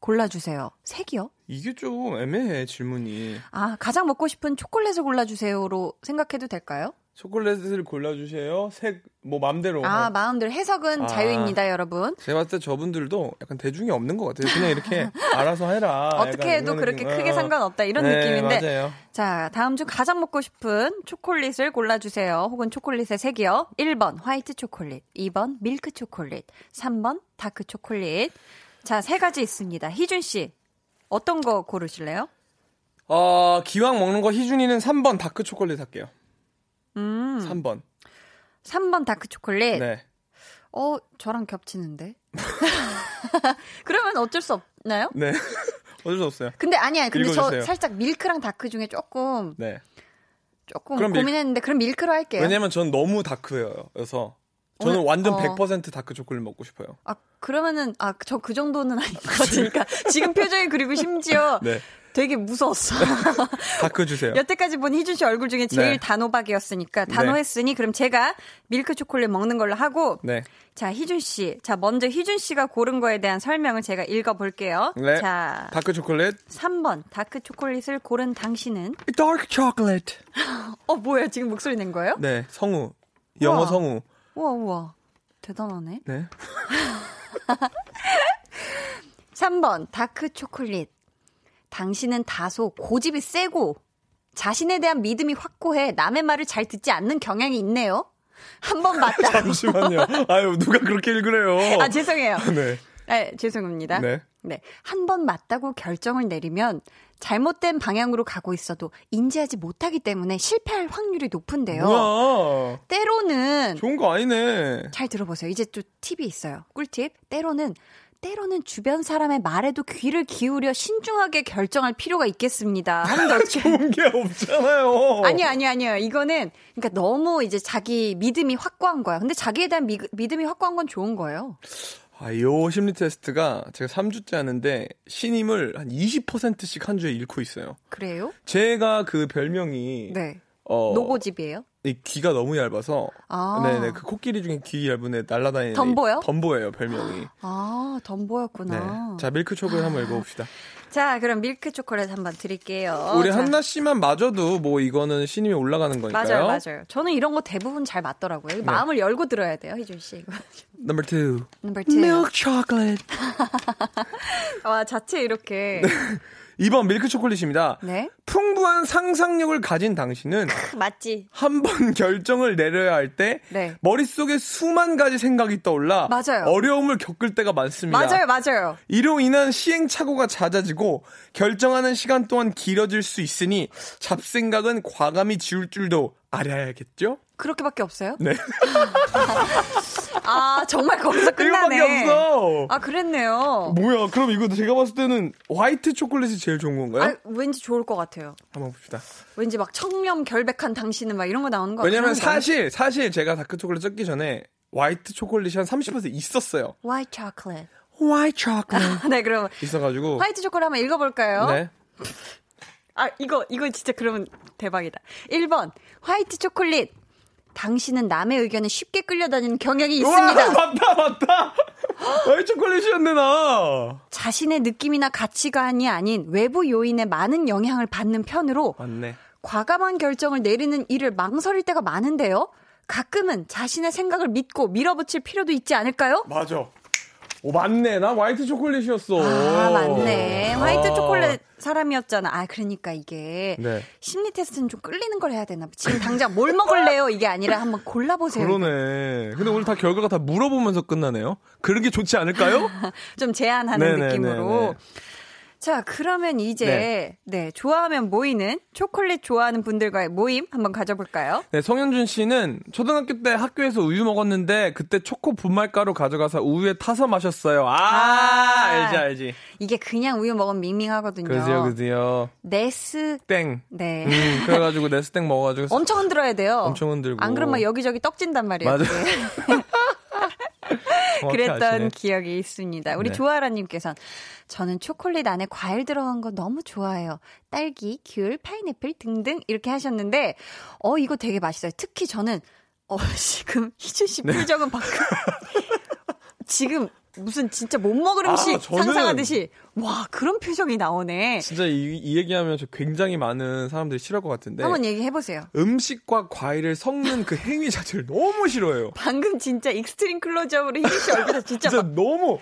골라주세요. 색이요? 이게 좀 애매해 질문이. 아, 가장 먹고 싶은 초콜릿을 골라주세요로 생각해도 될까요? 초콜릿을 골라주세요. 색 뭐 맘대로. 아, 마음대로 해석은 아. 자유입니다, 여러분. 제가 봤을 때 저분들도 약간 대중이 없는 것 같아요. 그냥 이렇게 알아서 해라. 어떻게 해도 그렇게 느낌. 크게 어. 상관없다 이런 네, 느낌인데 맞아요. 자 다음 중 가장 먹고 싶은 초콜릿을 골라주세요 혹은 초콜릿의 색이요 1번 화이트 초콜릿 2번 밀크 초콜릿 3번 다크 초콜릿 자 세 가지 있습니다 희준 씨 어떤 거 고르실래요? 어, 기왕 먹는 거 희준이는 3번 다크 초콜릿 할게요. 음 3번. 3번 다크 초콜릿 네. 어 저랑 겹치는데 그러면 어쩔 수 없나요? 네. 어쩔 수 없어요. 근데 아니야 근데 읽어주세요. 저 살짝 밀크랑 다크 중에 조금 네. 조금 그럼 밀- 고민했는데 그럼 밀크로 할게요 왜냐면 전 너무 다크여서 저는 완전 어. 100% 다크 초콜릿 먹고 싶어요. 아, 그러면은, 아, 저 그 정도는 아닌 것 같으니까. 지금 표정이 그리고 심지어 네. 되게 무서웠어. 다크 주세요. 여태까지 본 희준 씨 얼굴 중에 제일 네. 단호박이었으니까, 단호했으니, 그럼 제가 밀크 초콜릿 먹는 걸로 하고, 네. 자, 희준 씨. 자, 먼저 희준 씨가 고른 거에 대한 설명을 제가 읽어볼게요. 네. 자, 다크 초콜릿. 3번, 다크 초콜릿을 고른 당신은, Dark chocolate. 어, 뭐야, 지금 목소리 낸 거예요? 네. 성우. 영어 우와. 성우. 우와, 우와. 대단하네. 네. 3번 다크 초콜릿. 당신은 다소 고집이 세고 자신에 대한 믿음이 확고해 남의 말을 잘 듣지 않는 경향이 있네요. 한 번 맞다. 잠시만요. 아유, 누가 그렇게 읽으래요. 아 죄송해요. 네. 네, 죄송합니다. 네. 네. 한 번 맞다고 결정을 내리면 잘못된 방향으로 가고 있어도 인지하지 못하기 때문에 실패할 확률이 높은데요. 뭐야. 때로는 좋은 거 아니네. 잘 들어보세요. 이제 또 팁이 있어요. 꿀팁. 때로는 때로는 주변 사람의 말에도 귀를 기울여 신중하게 결정할 필요가 있겠습니다. 하는데 좋은 게 없잖아요. 아니 아니 아니요. 이거는 그러니까 너무 이제 자기 믿음이 확고한 거야. 근데 자기에 대한 미, 믿음이 확고한 건 좋은 거예요. 아, 요 심리 테스트가 제가 3주째 하는데 신임을 한 20%씩 한 주에 잃고 있어요. 그래요? 제가 그 별명이 네. 어, 노고집이에요. 이 귀가 너무 얇아서 아. 네네 그 코끼리 중에 귀 얇은 애 날라다니는 덤보요? 애, 덤보예요 별명이. 아, 덤보였구나. 네. 자 밀크 초콜릿 한번 읽어봅시다. 자, 그럼 밀크 초콜릿 한번 드릴게요. 우리 어, 자. 한나 씨만 맞아도 뭐 이거는 신임이 올라가는 거니까요. 맞아요, 맞아요. 저는 이런 거 대부분 잘 맞더라고요. 마음을 열고 들어야 돼요, 희준 씨. 이거. Number two. Number two. Milk chocolate. 와, 자체 이렇게. 2번 밀크 초콜릿입니다. 네. 풍부한 상상력을 가진 당신은 맞지. 한 번 결정을 내려야 할때 네. 머릿속에 수만 가지 생각이 떠올라 맞아요. 어려움을 겪을 때가 많습니다. 맞아요, 맞아요. 이로 인한 시행착오가 잦아지고 결정하는 시간 또한 길어질 수 있으니 잡생각은 과감히 지울 줄도 알아야겠죠? 그렇게밖에 없어요? 네. 아, 정말 거기서 끝나네. 이거밖에 없어. 아, 그랬네요. 뭐야? 그럼 이거 제가 봤을 때는 화이트 초콜릿이 제일 좋은 건가요? 아, 왠지 좋을 것 같아요. 한번 봅시다. 왠지 막 청렴 결백한 당신은 막 이런 거 나오는 거 왜냐면? 사실 사실 제가 다크 초콜릿 섞기 전에 화이트 초콜릿이 한 30% 있었어요. 화이트 초콜릿. 화이트 초콜릿 네, 그럼 있어가지고. 화이트 초콜릿 한번 읽어볼까요? 네. 아, 이거, 이거 진짜 그러면 대박이다. 1번, 화이트 초콜릿. 당신은 남의 의견에 쉽게 끌려다니는 경향이 있습니다. 맞다 맞다. 화이트 초콜릿이었네 나. 자신의 느낌이나 가치관이 아닌 외부 요인에 많은 영향을 받는 편으로 맞네. 과감한 결정을 내리는 일을 망설일 때가 많은데요. 가끔은 자신의 생각을 믿고 밀어붙일 필요도 있지 않을까요? 맞아. 오 맞네. 나 화이트 초콜릿이었어. 아, 맞네. 화이트 아. 초콜릿 사람이었잖아. 아, 그러니까 이게 네. 심리 테스트는 좀 끌리는 걸 해야 되나 봐. 지금 당장 뭘 먹을래요? 이게 아니라 한번 골라보세요. 그러네. 근데 오늘 다 결과가 다 물어보면서 끝나네요. 그런 게 좋지 않을까요? 좀 제안하는 네네네네. 느낌으로. 자, 그러면 이제 네. 좋아하면 모이는 초콜릿 좋아하는 분들과의 모임 한번 가져볼까요? 네, 성현준 씨는 초등학교 때 학교에서 우유 먹었는데 그때 초코 분말가루 가져가서 우유에 타서 마셨어요. 아, 아. 알지 알지. 이게 그냥 우유 먹으면 밍밍하거든요. 그지요 그지요. 네스 땡. 네. 음, 그래가지고 네스 땡 먹어가지고 엄청 흔들어야 돼요. 엄청 흔들고. 안 그러면 여기저기 떡진단 말이에요. 맞아. 그랬던 아시네. 기억이 있습니다. 우리 네. 조아라님께서는 저는 초콜릿 안에 과일 들어간 거 너무 좋아해요. 딸기, 귤, 파인애플 등등 이렇게 하셨는데 어 이거 되게 맛있어요. 특히 저는 어 지금 희준 씨 네. 표정은 방금 지금 무슨 진짜 못 먹을 음식 아, 상상하듯이 와 그런 표정이 나오네. 진짜 이, 이 얘기하면 저 굉장히 많은 사람들이 싫어할 것 같은데 한번 얘기해 보세요. 음식과 과일을 섞는 그 행위 자체를 너무 싫어해요. 방금 진짜 extreme 클로즈업으로 희준 씨 얼굴에 진짜, 진짜 막 너무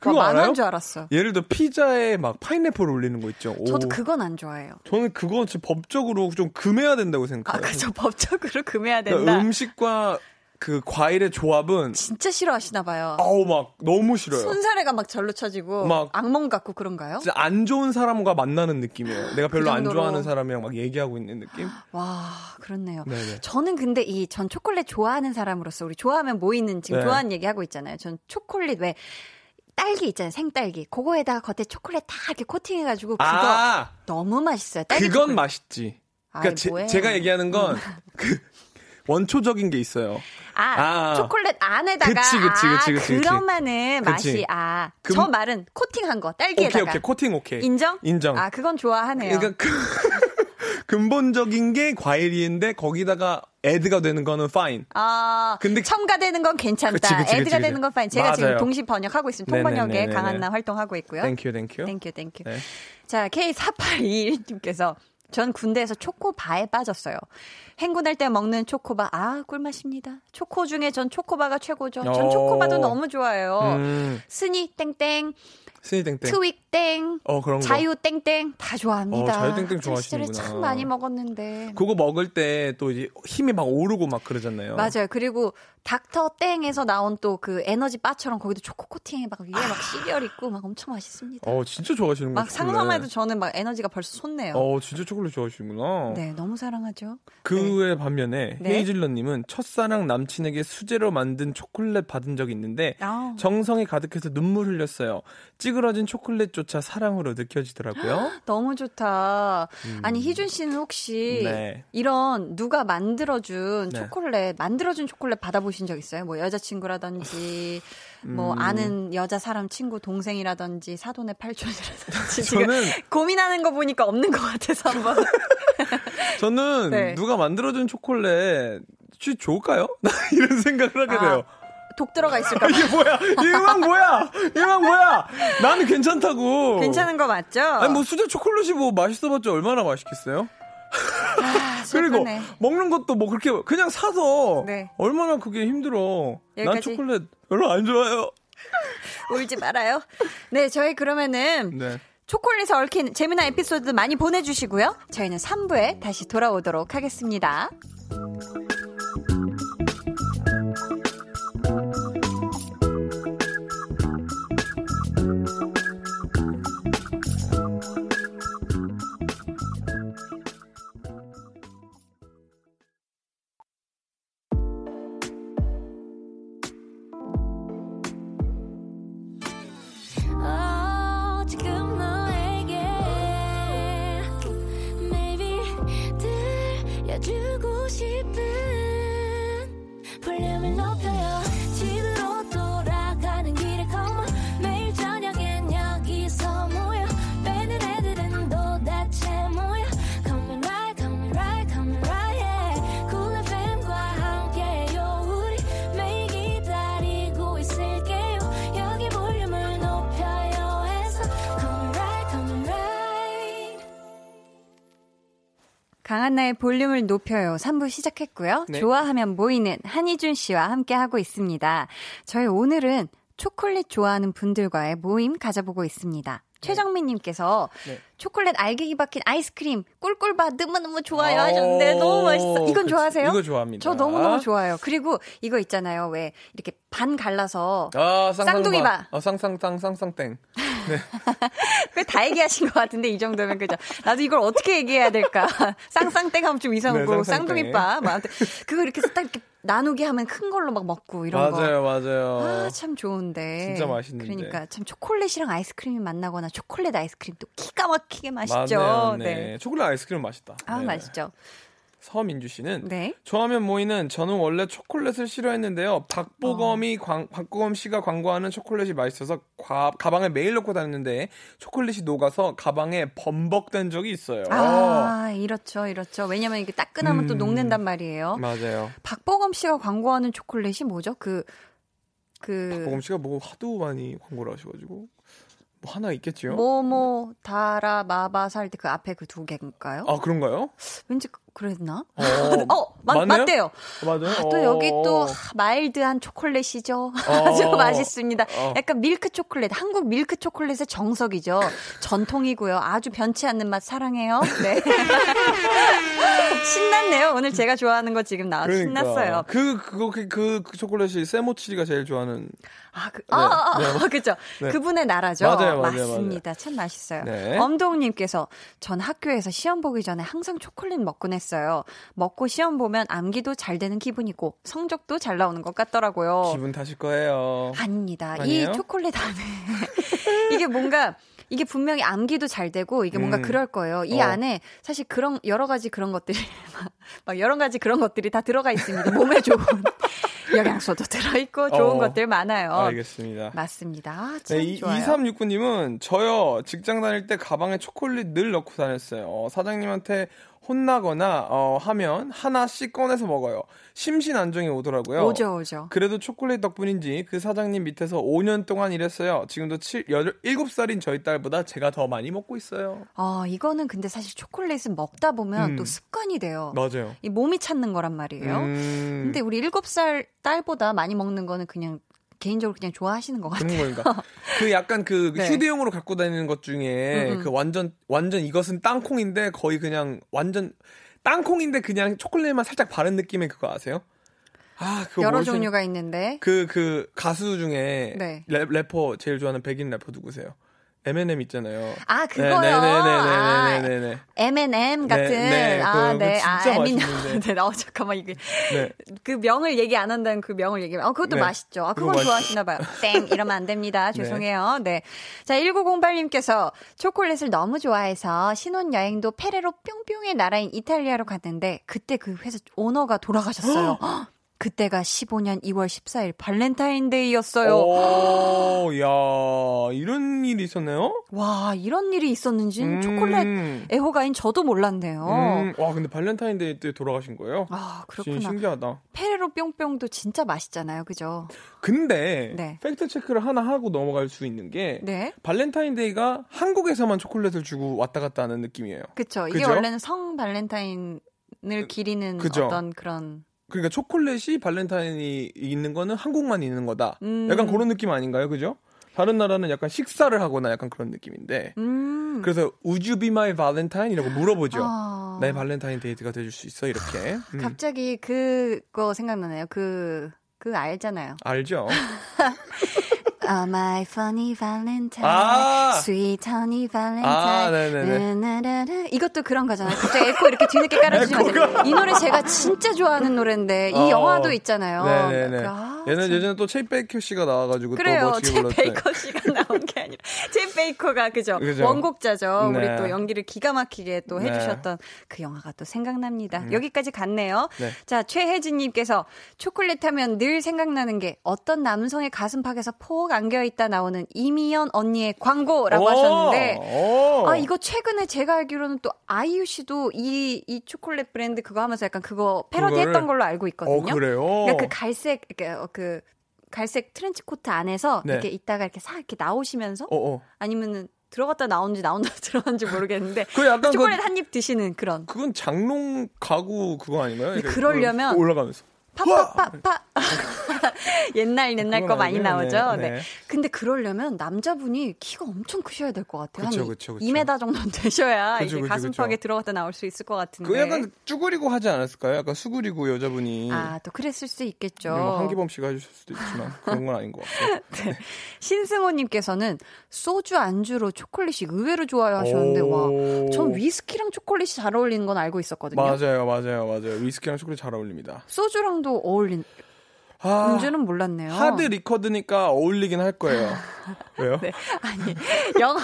그거 와, 알아요? 만화인 줄 알았어. 예를 들어 피자에 막 파인애플 올리는 거 있죠. 오. 저도 그건 안 좋아해요. 저는 그건 법적으로 좀 금해야 된다고 아, 생각해요. 그저 법적으로 금해야 된다. 그러니까 음식과 그 과일의 조합은 진짜 싫어하시나 봐요. 아우 막 너무 싫어요. 손사래가 막 절로 쳐지고 막- 악몽 같고 그런가요? 진짜 안 좋은 사람과 만나는 느낌이에요. 내가 별로 안 정도로. 좋아하는 사람이랑 막 얘기하고 있는 느낌. 와, 그렇네요. 네네. 저는 근데 이 전 초콜릿 좋아하는 사람으로서 우리 좋아하면 모이는 지금 네. 좋아하는 얘기 하고 있잖아요. 전 초콜릿 왜 딸기 있잖아요. 생딸기. 그거에다가 겉에 초콜릿 다 이렇게 코팅해가지고 그거 아, 너무 맛있어요. 딸기 그건 초콜릿. 맛있지. 그러니까 제. 제가 얘기하는 건그 원초적인 게 있어요. 아, 아. 초콜릿 안에다가 그치, 그치, 아, 그치, 그치, 그치. 그러면은 그치. 맛이 아, 금- 저 말은 코팅한 거 딸기에다가 오케이 오케이 코팅 오케이. 인정? 인정. 아, 그건 좋아하네요. 그러니까 그 근본적인 게 과일인데 거기다가 add가 되는 거는 fine. 아, 근데- 첨가되는 건 괜찮다. 그치, 그치, add가 그치, 되는 건 그치. fine. 제가 지금 맞아요. 동시 번역하고 있습니다. 통번역에 네네네네네. 강한나 활동하고 있고요. 땡큐 땡큐. 땡큐, 땡큐. 네. 자, K4821님께서 전 군대에서 초코바에 빠졌어요. 행군할 때 먹는 초코바, 아, 꿀맛입니다. 초코 중에 전 초코바가 최고죠. 전 어. 초코바도 너무 좋아요. 음, 스니 땡땡, 스니 땡땡. 트윅 땡, 어 그런 거. 자유 땡땡 다 좋아합니다. 어, 자유 땡땡 학창 시절에 좋아하시는구나. 참 많이 먹었는데. 그거 먹을 때 또 이제 힘이 막 오르고 막 그러잖아요. 맞아요. 그리고 닥터 땡에서 나온 또 그 에너지 바처럼 거기도 초코 코팅에 막 위에 막 시리얼 있고 막 엄청 맛있습니다. 어 진짜 좋아하시는구나. 막 상상만 해도 저는 막 에너지가 벌써 솟네요. 어 진짜 초콜릿 좋아하시는구나. 네, 너무 사랑하죠. 그의 반면에 네. 헤이즐러 님은 첫사랑 남친에게 수제로 만든 초콜릿 받은 적이 있는데 아. 정성이 가득해서 눈물 흘렸어요. 찌 그러진 초콜릿조차 사랑으로 느껴지더라고요. 너무 좋다. 아니 희준 씨는 혹시 음. 네. 이런 누가 만들어준 네. 초콜릿, 만들어준 초콜릿 받아보신 적 있어요? 뭐 여자친구라든지, 뭐 음. 아는 여자 사람 친구 동생이라든지 사돈의 팔촌이라든지 지금 저는 고민하는 거 보니까 없는 것 같아서 한번. 저는 네. 누가 만들어준 초콜릿 쥐 좋을까요? 이런 생각을 하게 아, 돼요. 독 들어가 있을까 봐. 이게 뭐야? 이 음악 뭐야? 이 음악 뭐야? 나는 괜찮다고. 괜찮은 거 맞죠? 아니 뭐 수제 초콜릿이 뭐 맛있어봤자 얼마나 맛있겠어요? 아, 그리고. 먹는 것도 뭐 그렇게 그냥 사서 네. 얼마나 그게 힘들어. 난 여기까지. 초콜릿 별로 안 좋아해요. 울지 말아요. 네, 저희 그러면은 네. 초콜릿에 얽힌 재미난 에피소드 많이 보내주시고요. 저희는 3부에 다시 돌아오도록 하겠습니다. 싶 한나의 볼륨을 높여요. 3부 시작했고요. 네. 좋아하면 모이는 한희준 씨와 함께 하고 있습니다. 저희 오늘은 초콜릿 좋아하는 분들과의 모임 가져보고 있습니다. 최정민님께서 네. 초콜릿 알갱이 박힌 아이스크림 꿀꿀바 너무너무 좋아요 하셨는데 너무 맛있어. 이건 그치. 좋아하세요? 이거 좋아합니다. 저 너무너무 좋아요. 그리고 이거 있잖아요. 왜 이렇게 반 갈라서 아, 쌍둥이바. 어, 쌍쌍땅, 쌍쌍땡. 그걸 다 얘기하신 것 같은데 이 정도면 그죠? 나도 이걸 어떻게 얘기해야 될까? 쌍쌍땡 하면 좀 이상하고 네, 뭐 아무튼 그거 이렇게 딱 이렇게 나누게 하면 큰 걸로 막 먹고 이런 거. 맞아요, 맞아요. 아, 참 좋은데. 진짜 맛있는데. 그러니까 참 초콜릿이랑 아이스크림이 만나거나 초콜릿 아이스크림도 기가 막 히게 맛있죠. 맞네요, 네. 초콜릿 아이스크림 맛있다. 아, 네. 맛있죠. 서민주 씨는 네. 좋아하면 모이는 저는 원래 초콜릿을 싫어했는데요. 박보검이 어. 광, 박보검 씨가 광고하는 초콜릿이 맛있어서 과- 가방에 매일 넣고 다녔는데 초콜릿이 녹아서 가방에 범벅된 적이 있어요. 아, 이렇죠, 이렇죠. 왜냐면 이게 따끈하면 또 음. 녹는단 말이에요. 맞아요. 박보검 씨가 광고하는 초콜릿이 뭐죠? 그, 그. 박보검 씨가 뭐 하도 많이 광고를 하셔가지고 뭐 하나 있겠지요. 뭐뭐 다라 마바 살때그 앞에 그 두 개인가요? 아 그런가요? 왠지 그- 그랬나? 어, 어, 맞? 맞대요. 맞아요. 아, 또 어. 여기 또 마일드한 초콜릿이죠. 아주 어. 맛있습니다. 어. 약간 밀크 초콜릿, 한국 밀크 초콜릿의 정석이죠. 전통이고요. 아주 변치 않는 맛 사랑해요. 네. 신났네요. 오늘 제가 좋아하는 거 지금 나와서 그러니까. 신났어요. 그 그거 그, 그, 그 초콜릿이 세모치리가 제일 좋아하는. 아, 그, 아, 아, 아, 그죠. 네. 그분의 나라죠. 맞아요, 맞아요, 맞습니다. 참 맛있어요. 네. 엄동님께서 전 학교에서 시험 보기 전에 항상 초콜릿 먹곤 했어요. 먹고 시험 보면 암기도 잘 되는 기분이고 성적도 잘 나오는 것 같더라고요. 기분 탓일 거예요. 아닙니다. 아니에요? 이 초콜릿 안에 이게 뭔가 이게 분명히 암기도 잘 되고 이게 뭔가 음. 그럴 거예요. 이 어. 안에 사실 그런 여러 가지 그런 것들이 막, 막 여러 가지 그런 것들이 다 들어가 있습니다. 몸에 좋은 영양소도 들어있고 좋은 어. 것들 많아요. 알겠습니다. 맞습니다. 아, 참 네, 이, 좋아요. 2369님은 저요 직장 다닐 때 가방에 초콜릿 늘 넣고 다녔어요. 어, 사장님한테 혼나거나 어, 하면 하나씩 꺼내서 먹어요. 심신 안정이 오더라고요. 오죠, 오죠. 그래도 초콜릿 덕분인지 그 사장님 밑에서 5년 동안 일했어요. 지금도 7, 7살인 저희 딸보다 제가 더 많이 먹고 있어요. 아, 이거는 근데 사실 초콜릿은 먹다 보면 음. 또 습관이 돼요. 맞아요. 이 몸이 찾는 거란 말이에요. 음, 근데 우리 7살 딸보다 많이 먹는 거는 그냥 개인적으로 그냥 좋아하시는 것 같아요. 그런 거니까. 그 약간 그 네. 휴대용으로 갖고 다니는 것 중에 음, 음. 그 완전 완전 이것은 땅콩인데 거의 그냥 완전 땅콩인데 그냥 초콜릿만 살짝 바른 느낌의 그거 아세요? 아, 그거 여러 종류가 있는데. 그, 그, 가수 중에, 네. 랩, 래퍼, 제일 좋아하는 백인 래퍼 누구세요? M&M 있잖아요. 아, 그거요? 네네네네네네네. M&M 같은. 네, 네, 아, 네. 진짜 아. 맛있는데. 네, 어, 잠깐만, 이게. 네. 그 명을 얘기 안 한다는 그 명을 얘기하면. 어, 그것도 네. 맛있죠. 아, 그건 좋아하시나 봐요. 땡, 이러면 안 됩니다. 죄송해요. 네. 자, 1908님께서 초콜릿을 너무 좋아해서 신혼 여행도 페레로 뿅뿅의 나라인 이탈리아로 갔는데, 그때 그 회사 오너가 돌아가셨어요. 헉, 그때가 15년 2월 14일 발렌타인데이였어요. 오, 야 이런 일이 있었네요? 와, 이런 일이 있었는지 음. 초콜릿 애호가인 저도 몰랐네요. 음, 와, 근데 발렌타인데이 때 돌아가신 거예요? 아, 그렇구나. 신기하다. 페레로 뿅뿅도 진짜 맛있잖아요. 그죠? 근데, 네. 팩트 체크를 하나 하고 넘어갈 수 있는 게, 네. 발렌타인데이가 한국에서만 초콜릿을 주고 왔다 갔다 하는 느낌이에요. 그쵸. 이게? 원래는 성 발렌타인 을 기리는 그죠. 어떤 그런. 그러니까 초콜릿이 발렌타인이 있는 거는 한국만 있는 거다. 음. 약간 그런 느낌 아닌가요? 그죠? 다른 나라는 약간 식사를 하거나 약간 그런 느낌인데. 음. 그래서 Would you be my Valentine? 이라고 물어보죠. 아. 나의 발렌타인 데이트가 돼줄 수 있어? 이렇게. 음, 갑자기 그거 생각나네요. 그, 그 알잖아요. 알죠? Oh, my funny valentine. 아! Sweet honey valentine. 아. 이것도 그런 거잖아요. 갑자기 에코 이렇게 뒤늦게 깔아주시면 이 노래 제가 진짜 좋아하는 노래인데 이 어. 영화도 있잖아요. 네네네. 아, 얘는 참. 예전에 또 쳇 베이커 씨가 나와가지고 그래요. 또 멋지게 제 불렀대. 베이커 씨가 나온 게 아니라 쳇 베이커가 그죠? 그죠. 원곡자죠. 네. 우리 또 연기를 기가 막히게 또 네. 해주셨던 그 영화가 또 생각납니다. 여기까지 갔네요. 네. 자 최혜진님께서 초콜릿 하면 늘 생각나는 게 어떤 남성의 가슴팍에서 폭 안겨 있다 나오는 이미연 언니의 광고라고 오, 하셨는데. 오. 아, 이거 최근에 제가 알기로는 또 아이유 씨도 이, 이 초콜릿 브랜드 그거 하면서 약간 그거 패러디 그거를- 했던 걸로 알고 있거든요. 어, 그래요? 그러니까 그 갈색, 어, 그, 갈색 트렌치 코트 안에서 네. 이렇게 있다가 이렇게 싹 이렇게 나오시면서 어, 어. 아니면은 들어갔다 나온지 나온다 들어간지 모르겠는데 그 약간 초콜릿 그, 한입 드시는 그런 그건 장롱 가구 그거 아닌가요? 그러려면 올라가면서. 파파파파 옛날 옛날 거 많이. 나오죠. 네, 네. 네. 근데 그러려면 남자분이 키가 엄청 크셔야 될 것 같아요. 그쵸, 한 그쵸, 그쵸. 2m 정도는 되셔야 그쵸, 그쵸, 가슴팍에. 들어갔다 나올 수 있을 것 같은데. 그 약간 쭈그리고 하지 않았을까요? 약간 수그리고 여자분이 아, 또 그랬을 수 있겠죠. 뭐 한기범 씨가 해주실 수도 있지만 그런 건 아닌 것 같고. 신승호님께서는 소주 안주로 초콜릿이 의외로 좋아요 하셨는데, 와. 오. 전 위스키랑 초콜릿이 잘 어울리는 건 알고 있었거든요. 맞아요, 맞아요, 맞아요. 위스키랑 초콜릿 잘 어울립니다. 소주랑 도 어울린, 아, 음주는 몰랐네요. hard liquor니까 어울리긴 할 거예요. 왜요? 네. 아니, 영어.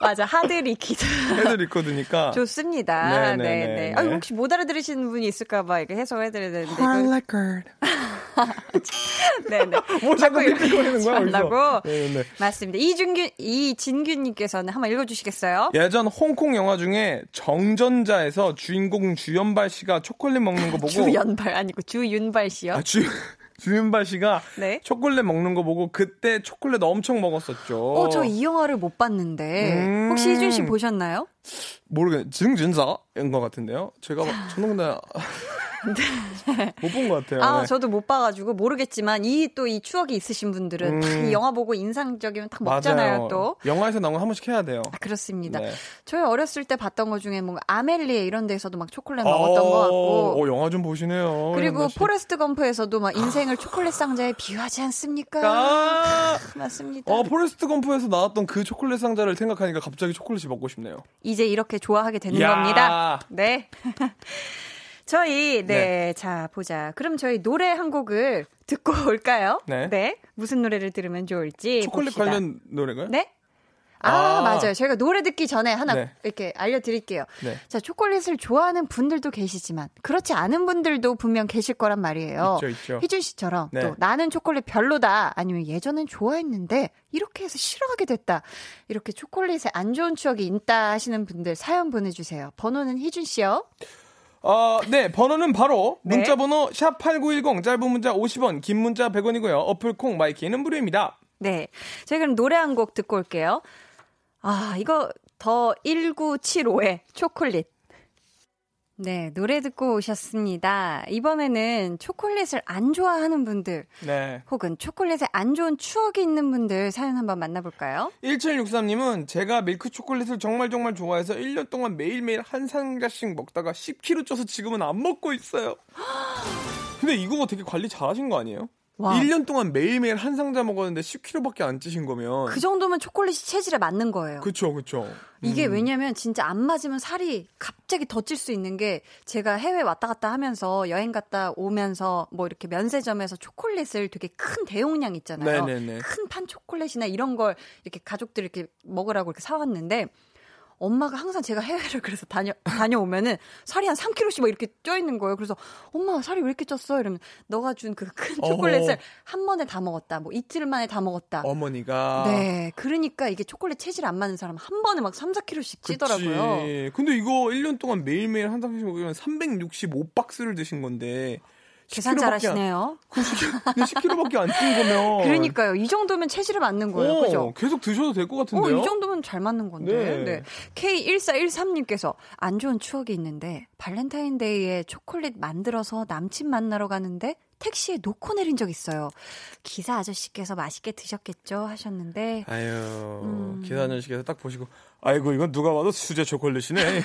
맞아, hard liquor. Hard liquor니까. 좋습니다. 네, 네, 네, 네. 네, 아, 네. 혹시 못 알아들으시는 분이 있을까봐 해석해드려야 되는데. Hard liquor. 네, 네. 뭐 자꾸 이렇게 삐삐거리는 거야, 말라고. 어디서? 네, 네. 맞습니다. 이준균, 이진균님께서는 한번 읽어주시겠어요? 예전 홍콩 영화 중에 정전자에서 주인공 주연발 씨가 초콜릿 먹는 거 보고 주연발 아니고 주윤발 씨요. 아, 주 주윤발 씨가 네. 초콜릿 먹는 거 보고 그때 초콜릿 엄청 먹었었죠. 어, 저 이 영화를 못 봤는데. 음. 혹시 이준 씨 보셨나요? 모르겠 증준자인 것 같은데요. 제가 저는 근데 못본 것 같아요. 아, 네. 저도 못 봐가지고 모르겠지만 이 또이 추억이 있으신 분들은 다 음. 이 영화 보고 인상적이면 딱 먹잖아요, 맞아요. 또. 영화에서 나온 거 한 번씩 해야 돼요. 아, 그렇습니다. 네. 저희 어렸을 때 봤던 것 중에 뭔가 아멜리에 이런 데서도 막 초콜릿 먹었던 것 같고. 어, 영화 좀 보시네요. 그리고. 포레스트 검프에서도 막 인생을 초콜릿 상자에 비유하지 않습니까? 아, 맞습니다. 어, 포레스트 검프에서 나왔던 그 초콜릿 상자를 생각하니까 갑자기 초콜릿이 먹고 싶네요. 이제 이렇게 좋아하게 되는 야. 겁니다. 네. 저희, 네, 네. 자, 보자. 그럼 저희 노래 한 곡을 듣고 올까요? 네. 무슨 노래를 들으면 좋을지. 초콜릿 봅시다. 관련 노래가요? 네? 아, 아. 맞아요. 저희가 노래 듣기 전에 하나 네. 이렇게 알려드릴게요. 네. 자, 초콜릿을 좋아하는 분들도 계시지만, 그렇지 않은 분들도 분명 계실 거란 말이에요. 있죠, 있죠. 희준 씨처럼 네. 또 나는 초콜릿 별로다 아니면 예전엔 좋아했는데 이렇게 해서 싫어하게 됐다 이렇게 초콜릿에 안 좋은 추억이 있다 하시는 분들 사연 보내주세요 번호는 희준 씨요 어, 네, 번호는 바로 네. 문자 번호 샵8910 짧은 문자 50원, 긴 문자 100원이고요. 어플 콩 마이키는 무료입니다. 네 저희 그럼 노래 한 곡 듣고 올게요 아 이거 The 1975의 Chocolate 네 노래 듣고 오셨습니다 이번에는 초콜릿을 안 좋아하는 분들 네. 혹은 초콜릿에 안 좋은 추억이 있는 분들 사연 한번 만나볼까요 1763님은 제가 밀크 초콜릿을 정말 정말 좋아해서 1년 동안 매일매일 한 상자씩 먹다가 10kg 쪄서 지금은 안 먹고 있어요. 근데 이거 되게 관리 잘하신 거 아니에요? 와. 1년 동안 매일매일 한 상자 먹었는데 10kg밖에 안 찌신 거면 그 정도면 초콜릿이 체질에 맞는 거예요 그쵸 그쵸. 이게 음. 왜냐면 진짜 안 맞으면 살이 갑자기 더 찔 수 있는 게 제가 해외 왔다 갔다 하면서 여행 갔다 오면서 뭐 이렇게 면세점에서 초콜릿을 되게 큰 대용량 있잖아요. 큰 판 초콜릿이나 이런 걸 이렇게 가족들 이렇게 먹으라고 이렇게 사 왔는데 엄마가 항상 제가 해외를 그래서 다녀 다녀오면은 살이 한 3kg씩 막 이렇게 쪄 있는 거예요. 그래서 엄마 살이 왜 이렇게 쪘어? 이러면 너가 준 그 큰 초콜릿을 어허. 한 번에 다 먹었다. 뭐 이틀 만에 다 먹었다. 어머니가 네. 그러니까 이게 초콜릿 체질 안 맞는 사람 한 번에 막 3, 4kg씩 찌더라고요. 그치. 근데 이거 1년 동안 매일매일 한 상씩 먹으면 365박스를 드신 건데 계산 10kg 밖에 안- 잘하시네요. 그 10kg밖에 안 찐 거면 그러니까요. 이 정도면 체질에 맞는 거예요. 어, 그죠? 계속 드셔도 될것 어, 같은데요. 이 정도면 잘 맞는 건데. 네. 네. K1413님께서 안 좋은 추억이 있는데 발렌타인데이에 초콜릿 만들어서 남친 만나러 가는데 택시에 놓고 내린 적 있어요. 기사 아저씨께서 맛있게 드셨겠죠 하셨는데 아유, 음. 기사 아저씨께서 딱 보시고, 아이고, 이건 누가 봐도 수제 초콜릿이네.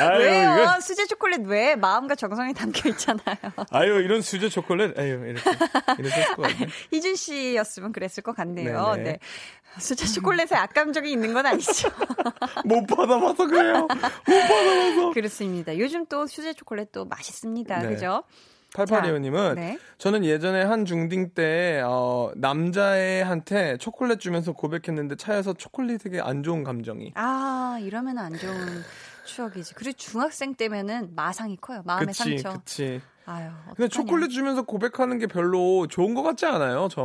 아유, 왜요? 이거, 수제 초콜릿 왜 마음과 정성이 담겨 있잖아요. 아유, 이런 수제 초콜릿, 아유, 이렇게, 이랬을 것 같네. 희준 씨였으면 그랬을 것 같네요. 네네. 네. 수제 초콜릿에 악감정이 있는 건 아니죠. 못 받아봐서 그래요. 못 받아봐서. 그렇습니다. 요즘 또 수제 초콜릿도 맛있습니다. 네. 그죠? 8825님은 네. 저는 예전에 한 중딩 때 어, 남자애한테 초콜릿 주면서 고백했는데 차에서 초콜릿에게 안 좋은 감정이. 아, 이러면 안 좋은 추억이지. 그리고 중학생 때면은 마상이 커요. 마음의 그치, 상처. 그치. 아유, 근데 어떡하냐. 초콜릿 주면서 고백하는 게 별로 좋은 것 같지 않아요, 전.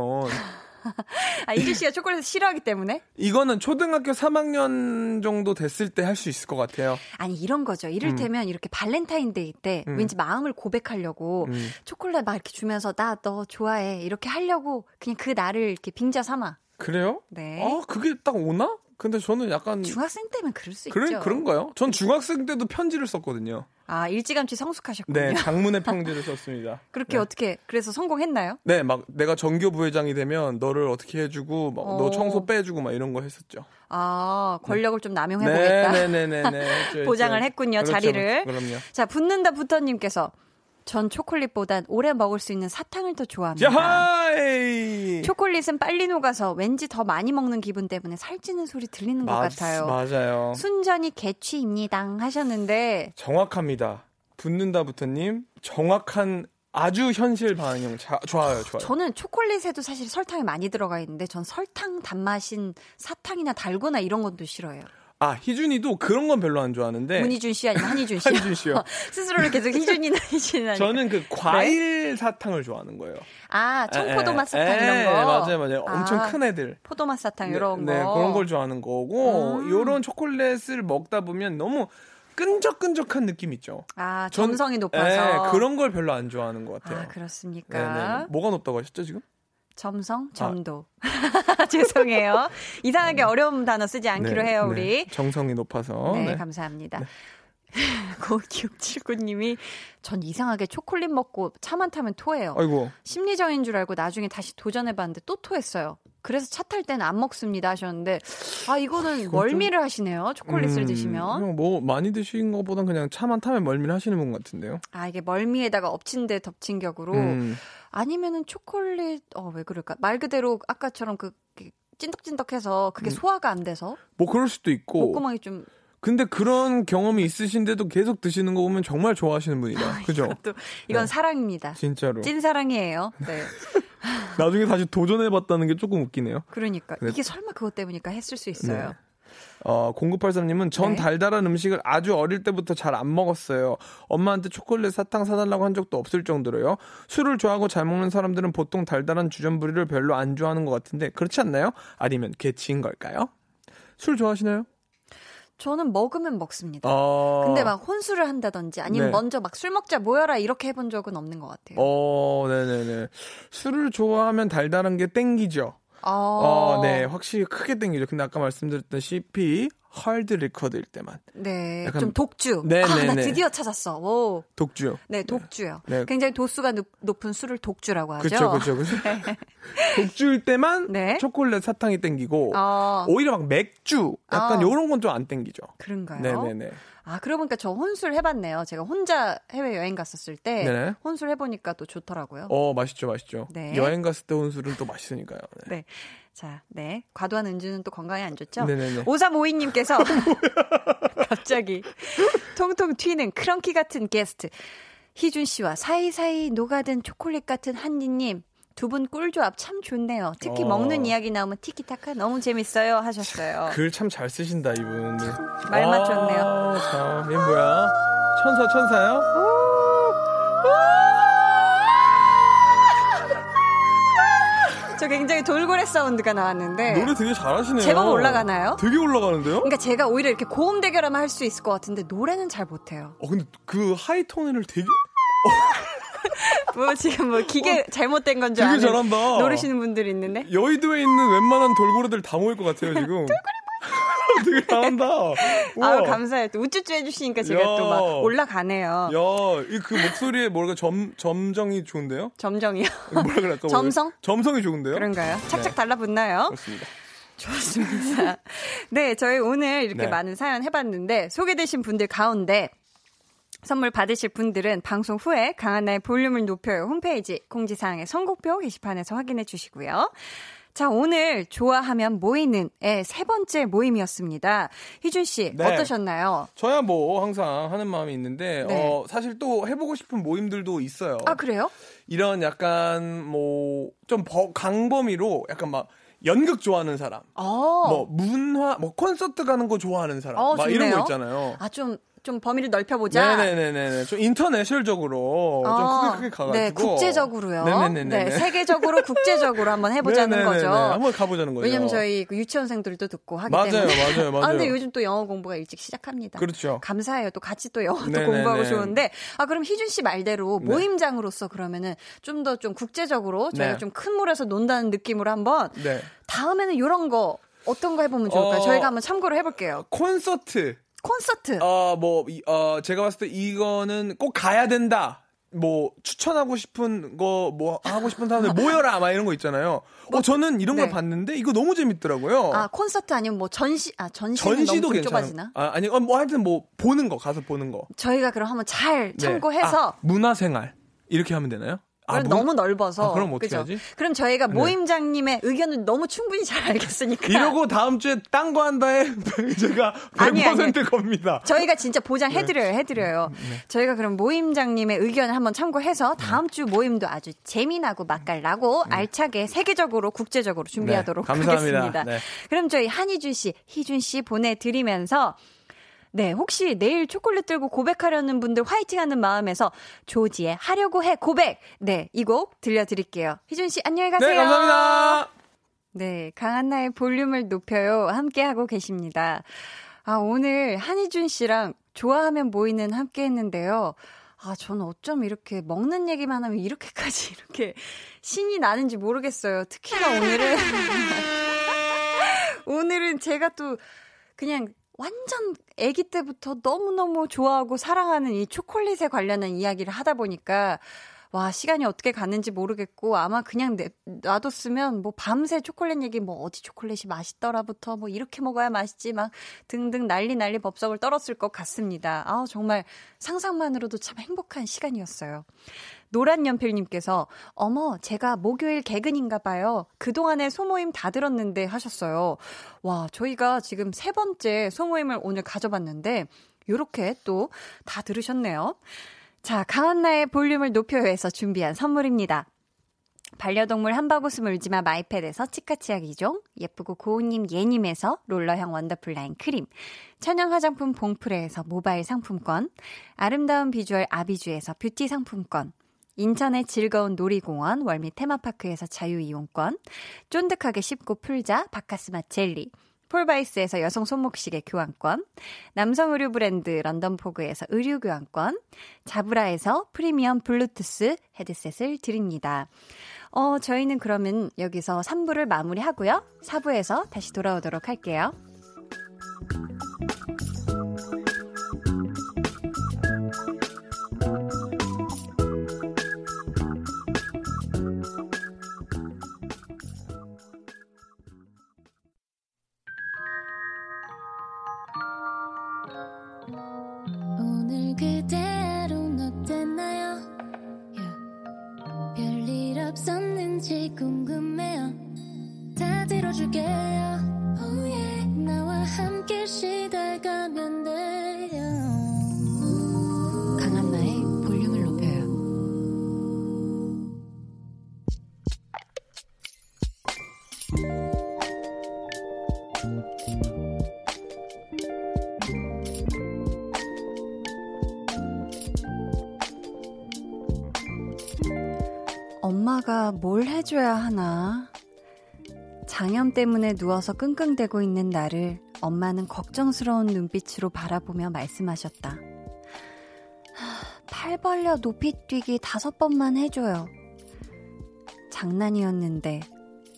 아, 희준 씨가 초콜릿 싫어하기 때문에? 이거는 초등학교 3학년 정도 됐을 때 할 수 있을 것 같아요. 아니, 이런 거죠. 이를테면 이렇게 발렌타인데이 때 음. 왠지 마음을 고백하려고 음. 초콜릿 막 이렇게 주면서 나 너 좋아해. 이렇게 하려고 그냥 그 날을 이렇게 빙자 삼아. 그래요? 네. 아, 그게 딱 오나? 근데 저는 약간 중학생 때면 그럴 수 그런 있죠. 그런가요? 전 중학생 때도 편지를 썼거든요. 아, 일찌감치 성숙하셨군요. 네, 장문의 편지를 썼습니다. 그렇게 네. 어떻게 그래서 성공했나요? 네, 막 내가 정교 부회장이 되면 너를 어떻게 해주고, 막너 어. 청소 빼주고 막 이런 거 했었죠. 아, 권력을 좀 남용해보겠다. 네, 네, 네, 네, 네. 보장을 했군요, 자리를. 그럼요. 자, 붙는다 붙어님께서 전 초콜릿보단 오래 먹을 수 있는 사탕을 더 좋아합니다. 자하이. 초콜릿은 빨리 녹아서 왠지 더 많이 먹는 기분 때문에 살찌는 소리 들리는 것 맞- 같아요. 맞아요. 순전히 개취입니다 하셨는데 정확합니다. 붙는다부터님 정확한 아주 현실 반영 자, 좋아요, 좋아요. 저는 초콜릿에도 사실 설탕이 많이 들어가 있는데 전 설탕 단맛인 사탕이나 달고나 이런 것도 싫어해요. 아 희준이도 그런 건 별로 안 좋아하는데 문희준 씨 아니면 한희준 씨. 한희준 씨요. 스스로를 계속 희준이나 희준이나. 저는 네. 그 과일 사탕을 좋아하는 거예요. 아 청포도 맛 에, 사탕 에, 이런 거. 맞아요, 맞아요. 엄청 아, 큰 애들. 포도 맛 사탕 네, 이런 네, 거. 그런 걸 좋아하는 거고 음. 요런 초콜릿을 먹다 보면 너무 끈적끈적한 느낌 있죠. 아 전- 점성이 높아서. 네, 그런 걸 별로 안 좋아하는 것 같아요. 아 그렇습니까? 네네. 뭐가 높다고 하셨죠 지금? 점성, 아. 점도. 죄송해요. 이상하게 어려운 단어 쓰지 않기로 네, 해요, 네. 우리. 정성이 높아서. 네, 네. 감사합니다. 9679님이 전 이상하게 초콜릿 먹고 차만 타면 토해요. 아이고. 심리적인 줄 알고 나중에 다시 도전해봤는데 또 토했어요. 그래서 차 탈 때는 안 먹습니다 하셨는데 아 이거는 멀미를 하시네요. 초콜릿을 음, 드시면 그냥 뭐 많이 드신 것보단 그냥 차만 타면 멀미를 하시는 분 같은데요. 아 이게 멀미에다가 엎친 데 덮친 격으로 음. 아니면은 초콜릿 어 왜 그럴까 말 그대로 아까처럼 그그 찐득찐득해서 그게 음. 소화가 안 돼서 뭐 그럴 수도 있고. 목구멍이 좀 근데 그런 경험이 있으신데도 계속 드시는 거 보면 정말 좋아하시는 분이다. 그죠? 또 이건 네. 사랑입니다. 진짜로. 찐 사랑이에요. 네. 나중에 다시 도전해봤다는 게 조금 웃기네요. 그러니까 그래. 이게 설마 그것 때문일까 했을 수 있어요. 네. 어, 0983님은 전 네. 달달한 음식을 아주 어릴 때부터 잘 안 먹었어요. 엄마한테 초콜릿 사탕 사달라고 한 적도 없을 정도로요. 술을 좋아하고 잘 먹는 사람들은 보통 달달한 주전부리를 별로 안 좋아하는 것 같은데 그렇지 않나요? 아니면 개치인 걸까요? 술 좋아하시나요? 저는 먹으면 먹습니다. 어... 근데 막 혼술을 한다든지 아니면 네. 먼저 막 술 먹자 모여라 이렇게 해본 적은 없는 것 같아요. 어, 네네네. 술을 좋아하면 달달한 게 땡기죠. 어, 어, 네, 확실히 크게 땡기죠. 근데 아까 말씀드렸다시피 하드 리커드일 때만 네, 좀 독주. 네, 아, 네, 나 네. 드디어 찾았어. 오, 독주. 네, 독주요. 네. 굉장히 도수가 높, 높은 술을 독주라고 하죠. 그렇죠, 그렇죠, 그렇죠. 독주일 때만 네. 초콜릿 사탕이 땡기고 어, 오히려 막 맥주 약간 어. 요런 건 좀 안 땡기죠. 그런가요? 네네네. 아, 그러고 보니까 저 혼술 해봤네요. 제가 혼자 해외 여행 갔었을 때 네네. 혼술 해보니까 또 좋더라고요. 어 맛있죠, 맛있죠. 네. 여행 갔을 때 혼술은 또 맛있으니까요. 네. 네. 자, 네. 과도한 은주는 또 건강에 안 좋죠? 네네네. 5352님께서 갑자기 통통 튀는 크런키 같은 게스트 희준 씨와 사이사이 녹아든 초콜릿 같은 한디님 두분 꿀조합 참 좋네요. 특히 어. 먹는 이야기 나오면 티키타카 너무 재밌어요 하셨어요. 글 참 잘 쓰신다 이분. 말 맞췄네요. 아, 참, 얘 뭐야? 천사 천사요? 저 굉장히 돌고래 사운드가 나왔는데 노래 되게 잘하시네요. 제법 올라가나요? 되게 올라가는데요? 그러니까 제가 오히려 이렇게 고음 대결하면 할 수 있을 것 같은데 노래는 잘 못해요. 어 근데 그 하이톤을 되게 뭐 지금 뭐 기계 잘못된 건 줄 아는 잘한다. 노리시는 분들이 있는데 여의도에 있는 웬만한 돌고래들 다 모일 것 같아요 지금. 되게 잘한다. 아유 감사해요. 또 우쭈쭈 해주시니까 제가 야. 또막 올라가네요. 야, 이 그 목소리에 뭐랄까 점 점정이 좋은데요? 점정이요. 뭐라 그럴까? 점성? 점성이 좋은데요? 그런가요? 착착 네, 달라붙나요? 그렇습니다. 좋습니다. 네, 저희 오늘 이렇게 네. 많은 사연 해봤는데 소개되신 분들 가운데 선물 받으실 분들은 방송 후에 강한나의 볼륨을 높여요 홈페이지 공지사항의 선곡표 게시판에서 확인해 주시고요. 자, 오늘 좋아하면 모이는의 세 번째 모임이었습니다. 희준 씨, 네. 어떠셨나요? 저야 뭐 항상 하는 마음이 있는데 네. 어, 사실 또 해보고 싶은 모임들도 있어요. 아, 그래요? 이런 약간 뭐 좀 강범위로 약간 막 연극 좋아하는 사람, 어. 뭐 문화, 뭐 콘서트 가는 거 좋아하는 사람, 어, 막 이런 좋네요. 거 있잖아요. 아, 좀, 좀 범위를 넓혀보자. 네네네네. 좀 인터내셔널적으로 어, 좀 크게 크게 가가지고. 네, 국제적으로요. 네네네네. 네, 세계적으로, 국제적으로 한번 해보자는 네네네네. 거죠. 한번 가보자는 거죠. 왜냐면 저희 그 유치원생들도 듣고 하기 맞아요, 때문에. 맞아요, 맞아요. 아, 근데 요즘 또 영어 공부가 일찍 시작합니다. 그렇죠. 감사해요. 또 같이 또 영어도 네네네. 공부하고 좋은데. 아, 그럼 희준 씨 말대로 네. 모임장으로서 그러면은 좀 더좀 국제적으로 저희가 네. 좀큰 물에서 논다는 느낌으로 한번 네. 다음에는 이런 거 어떤 거 해보면 좋을까요? 어. 저희가 한번 참고를 해볼게요. 콘서트. 콘서트. 어, 뭐, 이, 어, 제가 봤을 때 이거는 꼭 가야 된다. 뭐, 추천하고 싶은 거, 뭐, 하고 싶은 사람들 모여라. 막 이런 거 있잖아요. 어, 저는 이런 걸 네. 봤는데 이거 너무 재밌더라고요. 아, 콘서트 아니면 뭐 전시, 아, 전시는 전시도 너무 좀 괜찮아. 아, 아니, 어, 뭐 하여튼 뭐, 보는 거, 가서 보는 거. 저희가 그럼 한번 잘 네. 참고해서 아, 문화생활. 이렇게 하면 되나요? 아, 그럼 문- 너무 넓어서. 아, 그럼 어떻게 그죠? 하지? 네. 그럼 저희가 모임장님의 의견을 너무 충분히 잘 알겠으니까. 이러고 다음 주에 딴 거 한다에 제가 100% 아니, 아니. 겁니다. 저희가 진짜 보장해드려요, 해드려요. 네. 저희가 그럼 모임장님의 의견을 한번 참고해서 다음 주 모임도 아주 재미나고 맛깔나고 알차게 세계적으로 국제적으로 준비하도록 네. 하겠습니다. 네. 그럼 저희 한희준 씨, 희준 씨 보내드리면서 네, 혹시 내일 초콜릿 들고 고백하려는 분들 화이팅하는 마음에서 조지의 하려고 해 고백. 네, 이 곡 들려드릴게요. 희준 씨 안녕히 가세요. 네, 감사합니다. 네, 강한나의 볼륨을 높여요. 함께 하고 계십니다. 아, 오늘 한희준 씨랑 좋아하면 모이는 함께 했는데요. 아, 저는 어쩜 이렇게 먹는 얘기만 하면 이렇게까지 이렇게 신이 나는지 모르겠어요. 특히나 오늘은. 오늘은 제가 또 그냥 완전 아기 때부터 너무너무 좋아하고 사랑하는 이 초콜릿에 관련한 이야기를 하다 보니까 와, 시간이 어떻게 갔는지 모르겠고, 아마 그냥 내, 놔뒀으면, 뭐, 밤새 초콜릿 얘기, 뭐, 어디 초콜릿이 맛있더라부터, 뭐, 이렇게 먹어야 맛있지, 막, 등등 난리 난리 법석을 떨었을 것 같습니다. 아 정말 상상만으로도 참 행복한 시간이었어요. 노란 연필님께서, 어머, 제가 목요일 개근인가 봐요. 그동안에 소모임 다 들었는데 하셨어요. 와, 저희가 지금 세 번째 소모임을 오늘 가져봤는데, 요렇게 또 다 들으셨네요. 자, 강한나의 볼륨을 높여요에서 준비한 선물입니다. 반려동물 한바구스 물지마 마이패드에서 치카치약 2종, 예쁘고 고운님 예님에서 롤러형 원더풀 라인 크림, 천연 화장품 봉프레에서 모바일 상품권, 아름다운 비주얼 아비주에서 뷰티 상품권, 인천의 즐거운 놀이공원 월미 테마파크에서 자유이용권, 쫀득하게 씹고 풀자 바카스마 젤리, 폴바이스에서 여성 손목시계 교환권, 남성 의류 브랜드 런던포그에서 의류 교환권, 자브라에서 프리미엄 블루투스 헤드셋을 드립니다. 어, 저희는 그러면 여기서 3부를 마무리하고요. 4부에서 다시 돌아오도록 할게요. 해줘야 하나? 장염 때문에 누워서 끙끙대고 있는 나를 엄마는 걱정스러운 눈빛으로 바라보며 말씀하셨다. 하, 팔 벌려 높이 뛰기 다섯 번만 해줘요. 장난이었는데,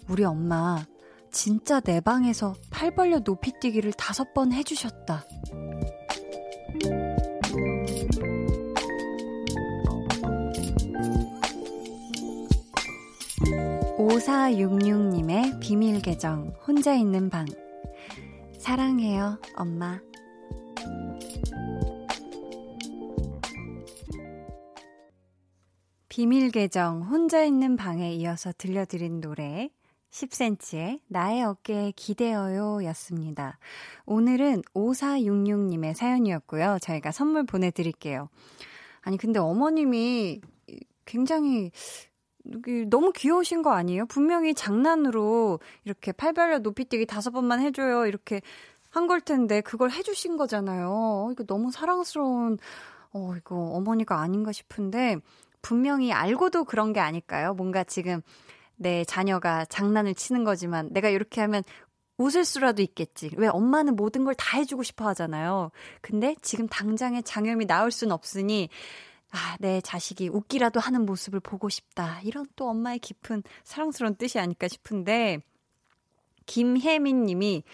우리 엄마 진짜 내 방에서 팔 벌려 높이 뛰기를 다섯 번 해주셨다. 5466님의 비밀 계정, 혼자 있는 방. 사랑해요, 엄마. 비밀 계정, 혼자 있는 방에 이어서 들려드린 노래, 10cm의 나의 어깨에 기대어요 였습니다. 오늘은 5466님의 사연이었고요. 저희가 선물 보내드릴게요. 아니, 근데 어머님이 굉장히 너무 귀여우신 거 아니에요? 분명히 장난으로 이렇게 팔별려 높이뛰기 다섯 번만 해줘요. 이렇게 한 걸 텐데 그걸 해주신 거잖아요. 이거 너무 사랑스러운, 어, 이거 어머니가 아닌가 싶은데 분명히 알고도 그런 게 아닐까요? 뭔가 지금 내 자녀가 장난을 치는 거지만 내가 이렇게 하면 웃을 수라도 있겠지. 왜 엄마는 모든 걸 다 해주고 싶어 하잖아요. 근데 지금 당장에 장염이 나올 순 없으니 아, 내 자식이 웃기라도 하는 모습을 보고 싶다. 이런 또 엄마의 깊은 사랑스러운 뜻이 아닐까 싶은데, 김혜민 님이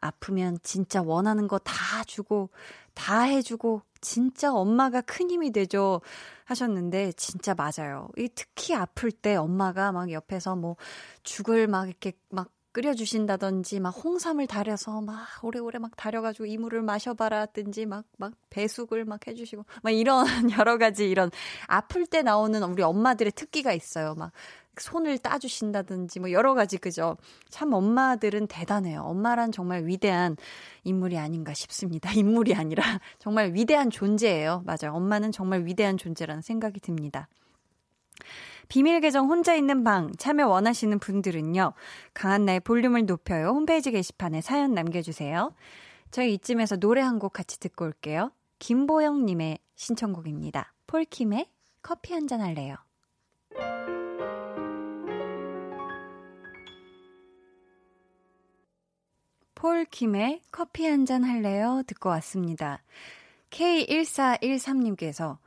아프면 진짜 원하는 거 다 주고, 다 해주고, 진짜 엄마가 큰 힘이 되죠. 하셨는데, 진짜 맞아요. 이 특히 아플 때 엄마가 막 옆에서 뭐 죽을 막 이렇게 막 끓여주신다든지, 막 홍삼을 달여서 막 오래오래 막 달여가지고 이물을 마셔봐라든지, 막, 막 배숙을 막 해주시고, 막 이런 여러 가지 이런 아플 때 나오는 우리 엄마들의 특기가 있어요. 막 손을 따주신다든지, 뭐 여러 가지, 그죠? 참 엄마들은 대단해요. 엄마란 정말 위대한 인물이 아닌가 싶습니다. 인물이 아니라 정말 위대한 존재예요. 맞아요. 엄마는 정말 위대한 존재라는 생각이 듭니다. 비밀 계정 혼자 있는 방 참여 원하시는 분들은요. 강한나의 볼륨을 높여요. 홈페이지 게시판에 사연 남겨주세요. 저희 이쯤에서 노래 한 곡 같이 듣고 올게요. 김보영님의 신청곡입니다. 폴킴의 커피 한 잔 할래요. 폴킴의 커피 한 잔 할래요? 듣고 왔습니다. K1413님께서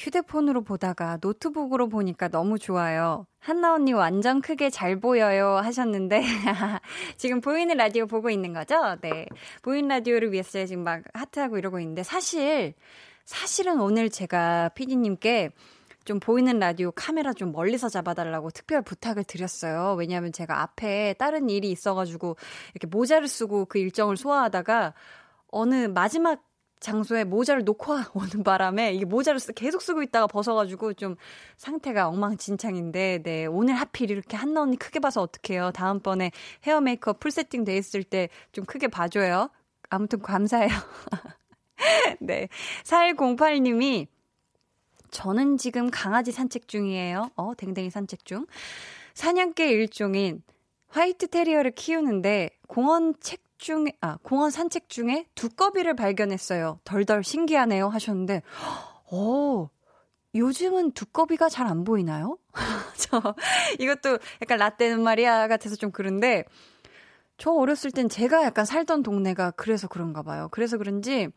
휴대폰으로 보다가 노트북으로 보니까 너무 좋아요. 한나 언니 완전 크게 잘 보여요 하셨는데 지금 보이는 라디오 보고 있는 거죠? 네. 보이는 라디오를 위해서 지금 막 하트하고 이러고 있는데 사실 사실은 오늘 제가 피디님께 좀 보이는 라디오 카메라 좀 멀리서 잡아달라고 특별 부탁을 드렸어요. 왜냐하면 제가 앞에 다른 일이 있어가지고 이렇게 모자를 쓰고 그 일정을 소화하다가 어느 마지막 장소에 모자를 놓고 오는 바람에 이게 모자를 계속 쓰고 있다가 벗어가지고 좀 상태가 엉망진창인데 네 오늘 하필 이렇게 한나 언니 크게 봐서 어떡해요? 다음번에 헤어 메이크업 풀 세팅 돼 있을 때 좀 크게 봐줘요. 아무튼 감사해요. 네. 4108님이 저는 지금 강아지 산책 중이에요. 어 댕댕이 산책 중. 사냥개 일종인 화이트 테리어를 키우는데 공원 책 중에, 아, 공원 산책 중에 두꺼비를 발견했어요. 덜덜 신기하네요. 하셨는데, 어, 요즘은 두꺼비가 잘 안 보이나요? 저, 이것도 약간 라떼는 말이야 같아서 좀 그런데, 저 어렸을 땐 제가 약간 살던 동네가 그래서 그런가 봐요. 그래서 그런지,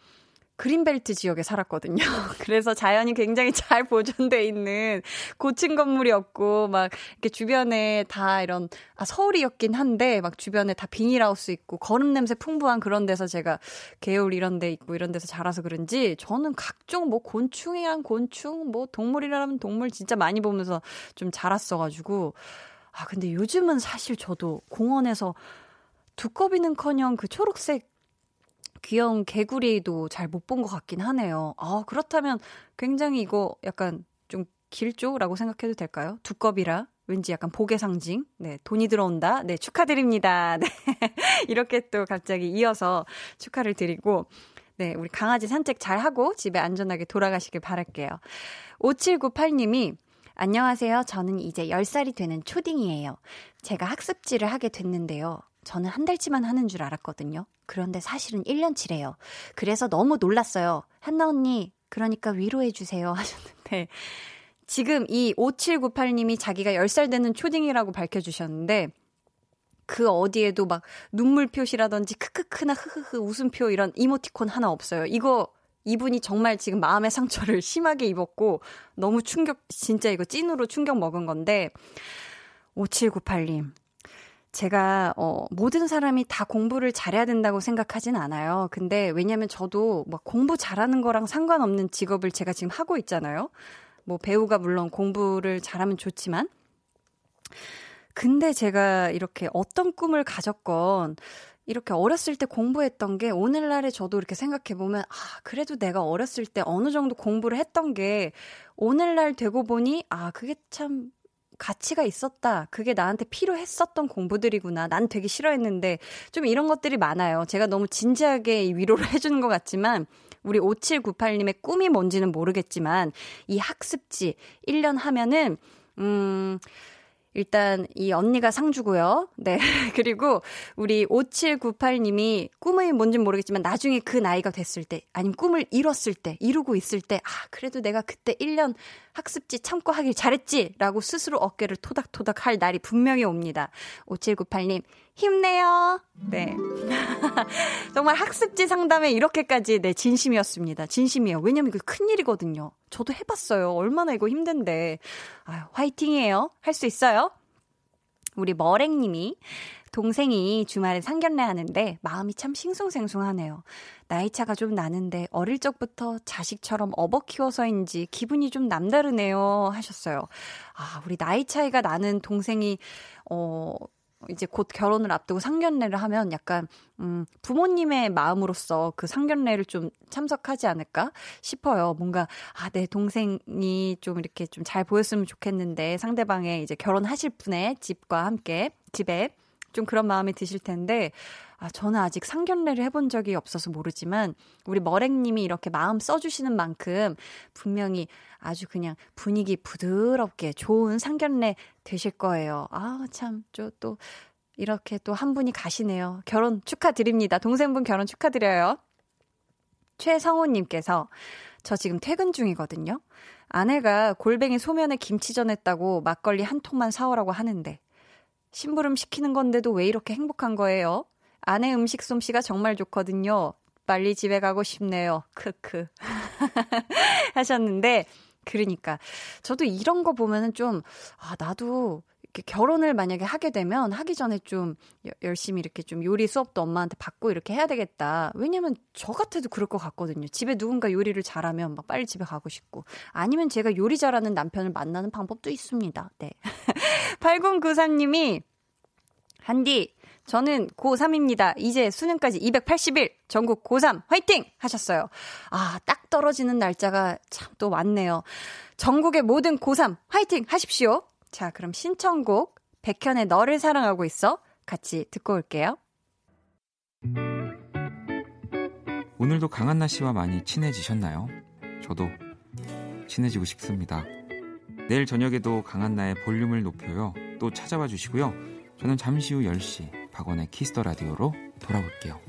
그린벨트 지역에 살았거든요. 그래서 자연이 굉장히 잘 보존돼 있는 고층 건물이 없고 막 이렇게 주변에 다 이런 아 서울이었긴 한데 막 주변에 다 비닐하우스 있고 거름 냄새 풍부한 그런 데서 제가 개울 이런 데 있고 이런 데서 자라서 그런지 저는 각종 뭐 곤충이란 곤충 뭐 동물이라면 동물 진짜 많이 보면서 좀 자랐어 가지고 아 근데 요즘은 사실 저도 공원에서 두꺼비는커녕 그 초록색 귀여운 개구리도 잘 못 본 것 같긴 하네요. 아, 그렇다면 굉장히 이거 약간 좀 길죠라고 생각해도 될까요? 두꺼비라. 왠지 약간 복의 상징. 네, 돈이 들어온다. 네, 축하드립니다. 네. 이렇게 또 갑자기 이어서 축하를 드리고, 네, 우리 강아지 산책 잘 하고 집에 안전하게 돌아가시길 바랄게요. 5798님이 안녕하세요. 저는 이제 10살이 되는 초딩이에요. 제가 학습지를 하게 됐는데요. 저는 한 달치만 하는 줄 알았거든요. 그런데 사실은 1년치래요. 그래서 너무 놀랐어요. 한나 언니, 그러니까 위로해주세요. 하셨는데, 지금 이 5798님이 자기가 10살 되는 초딩이라고 밝혀주셨는데, 그 어디에도 막 눈물 표시라든지 크크크나 흐흐흐 웃음표 이런 이모티콘 하나 없어요. 이거 이분이 정말 지금 마음의 상처를 심하게 입었고 너무 충격 진짜 이거 찐으로 충격 먹은 건데 5798님 제가 어 모든 사람이 다 공부를 잘해야 된다고 생각하진 않아요. 근데 왜냐면 저도 막 공부 잘하는 거랑 상관없는 직업을 제가 지금 하고 있잖아요. 뭐 배우가 물론 공부를 잘하면 좋지만 근데 제가 이렇게 어떤 꿈을 가졌건 이렇게 어렸을 때 공부했던 게 오늘날에 저도 이렇게 생각해 보면 아 그래도 내가 어렸을 때 어느 정도 공부를 했던 게 오늘날 되고 보니 아 그게 참 가치가 있었다. 그게 나한테 필요했었던 공부들이구나. 난 되게 싫어했는데 좀 이런 것들이 많아요. 제가 너무 진지하게 위로를 해주는 것 같지만 우리 5798님의 꿈이 뭔지는 모르겠지만 이 학습지 1년 하면은 음 일단 이 언니가 상주고요. 네. 그리고 우리 5798님이 꿈이 뭔진 모르겠지만 나중에 그 나이가 됐을 때 아니면 꿈을 이뤘을 때 이루고 있을 때 아, 그래도 내가 그때 1년 학습지 참고 하길 잘했지 라고 스스로 어깨를 토닥토닥 할 날이 분명히 옵니다. 5798님 힘내요. 네. 정말 학습지 상담에 이렇게까지 네, 진심이었습니다. 진심이에요. 왜냐면 그 큰일이거든요. 저도 해봤어요. 얼마나 이거 힘든데. 아유, 화이팅이에요. 할 수 있어요. 우리 머랭님이 동생이 주말에 상견례 하는데 마음이 참 싱숭생숭하네요. 나이 차가 좀 나는데 어릴 적부터 자식처럼 업어 키워서인지 기분이 좀 남다르네요 하셨어요. 아, 우리 나이 차이가 나는 동생이 어 이제 곧 결혼을 앞두고 상견례를 하면 약간 음 부모님의 마음으로서 그 상견례를 좀 참석하지 않을까 싶어요. 뭔가 아 내 동생이 좀 이렇게 좀 잘 보였으면 좋겠는데 상대방의 이제 결혼하실 분의 집과 함께 집에 좀 그런 마음이 드실 텐데 아 저는 아직 상견례를 해본 적이 없어서 모르지만 우리 머랭님이 이렇게 마음 써주시는 만큼 분명히 아주 그냥 분위기 부드럽게 좋은 상견례 되실 거예요. 아, 참, 저 또, 이렇게 또 한 분이 가시네요. 결혼 축하드립니다. 동생분 결혼 축하드려요. 최성우님께서, 저 지금 퇴근 중이거든요. 아내가 골뱅이 소면에 김치전 했다고 막걸리 한 통만 사오라고 하는데, 심부름 시키는 건데도 왜 이렇게 행복한 거예요? 아내 음식 솜씨가 정말 좋거든요. 빨리 집에 가고 싶네요. 크크. 하셨는데, 그러니까. 저도 이런 거 보면은 좀, 아, 나도 이렇게 결혼을 만약에 하게 되면 하기 전에 좀 열심히 이렇게 좀 요리 수업도 엄마한테 받고 이렇게 해야 되겠다. 왜냐면 저 같아도 그럴 것 같거든요. 집에 누군가 요리를 잘하면 막 빨리 집에 가고 싶고. 아니면 제가 요리 잘하는 남편을 만나는 방법도 있습니다. 네. 8093님이, 한디, 저는 고3입니다. 이제 수능까지 280일, 전국 고3 화이팅! 하셨어요. 아, 딱 떨어지는 날짜가 참 또 왔네요. 전국의 모든 고3 화이팅 하십시오. 자, 그럼 신청곡, 백현의 너를 사랑하고 있어. 같이 듣고 올게요. 오늘도 강한나 씨와 많이 친해지셨나요? 저도 친해지고 싶습니다. 내일 저녁에도 강한나의 볼륨을 높여요. 또 찾아와 주시고요. 저는 잠시 후 10시 박원의 키스 더 라디오로 돌아올게요.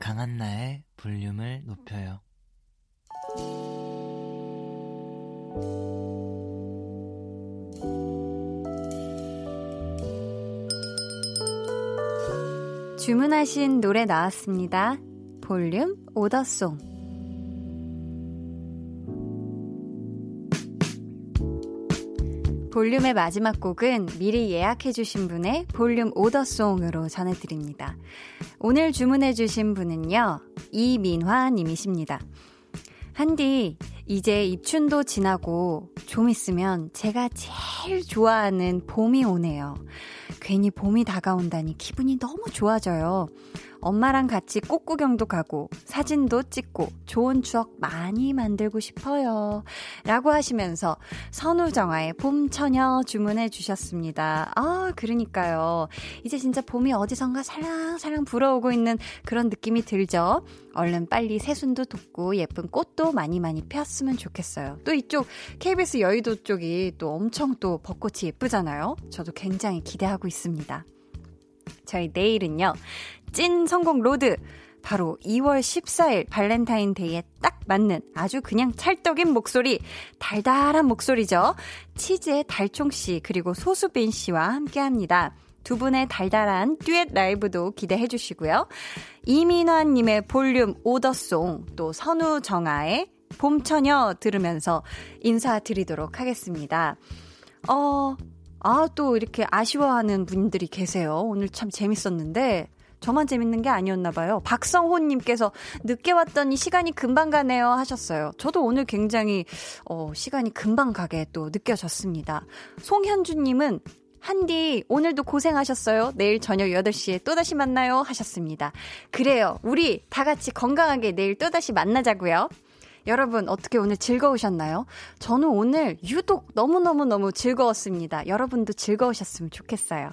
강한나의 볼륨을 높여요 주문하신 노래 나왔습니다. 볼륨 오더송. 볼륨의 마지막 곡은 미리 예약해주신 분의 볼륨 오더송으로 전해드립니다. 오늘 주문해주신 분은요, 이민화 님이십니다. 한디, 이제 입춘도 지나고 좀 있으면 제가 제일 좋아하는 봄이 오네요. 괜히 봄이 다가온다니 기분이 너무 좋아져요. 엄마랑 같이 꽃구경도 가고 사진도 찍고 좋은 추억 많이 만들고 싶어요. 라고 하시면서 선우정아의 봄처녀 주문해 주셨습니다. 아, 그러니까요. 이제 진짜 봄이 어디선가 살랑살랑 불어오고 있는 그런 느낌이 들죠? 얼른 빨리 새순도 돋고 예쁜 꽃도 많이 많이 피었으면 좋겠어요. 또 이쪽 KBS 여의도 쪽이 또 엄청 또 벚꽃이 예쁘잖아요. 저도 굉장히 기대하고 있습니다. 저희 내일은요. 찐 성공 로드. 바로 2월 14일 발렌타인데이에 딱 맞는 아주 그냥 찰떡인 목소리, 달달한 목소리죠. 치즈의 달총 씨, 그리고 소수빈 씨와 함께 합니다. 두 분의 달달한 듀엣 라이브도 기대해 주시고요. 이민화님의 볼륨 오더송, 또 선우정아의 봄처녀 들으면서 인사드리도록 하겠습니다. 어, 아, 또 이렇게 아쉬워하는 분들이 계세요. 오늘 참 재밌었는데, 저만 재밌는 게 아니었나 봐요. 박성호님께서 늦게 왔더니 시간이 금방 가네요 하셨어요. 저도 오늘 굉장히 어, 시간이 금방 가게 또 느껴졌습니다. 송현주님은 한디, 오늘도 고생하셨어요. 내일 저녁 8시에 또다시 만나요. 하셨습니다. 그래요. 우리 다 같이 건강하게 내일 또다시 만나자고요. 여러분, 어떻게 오늘 즐거우셨나요? 저는 오늘 유독 너무너무너무 즐거웠습니다. 여러분도 즐거우셨으면 좋겠어요.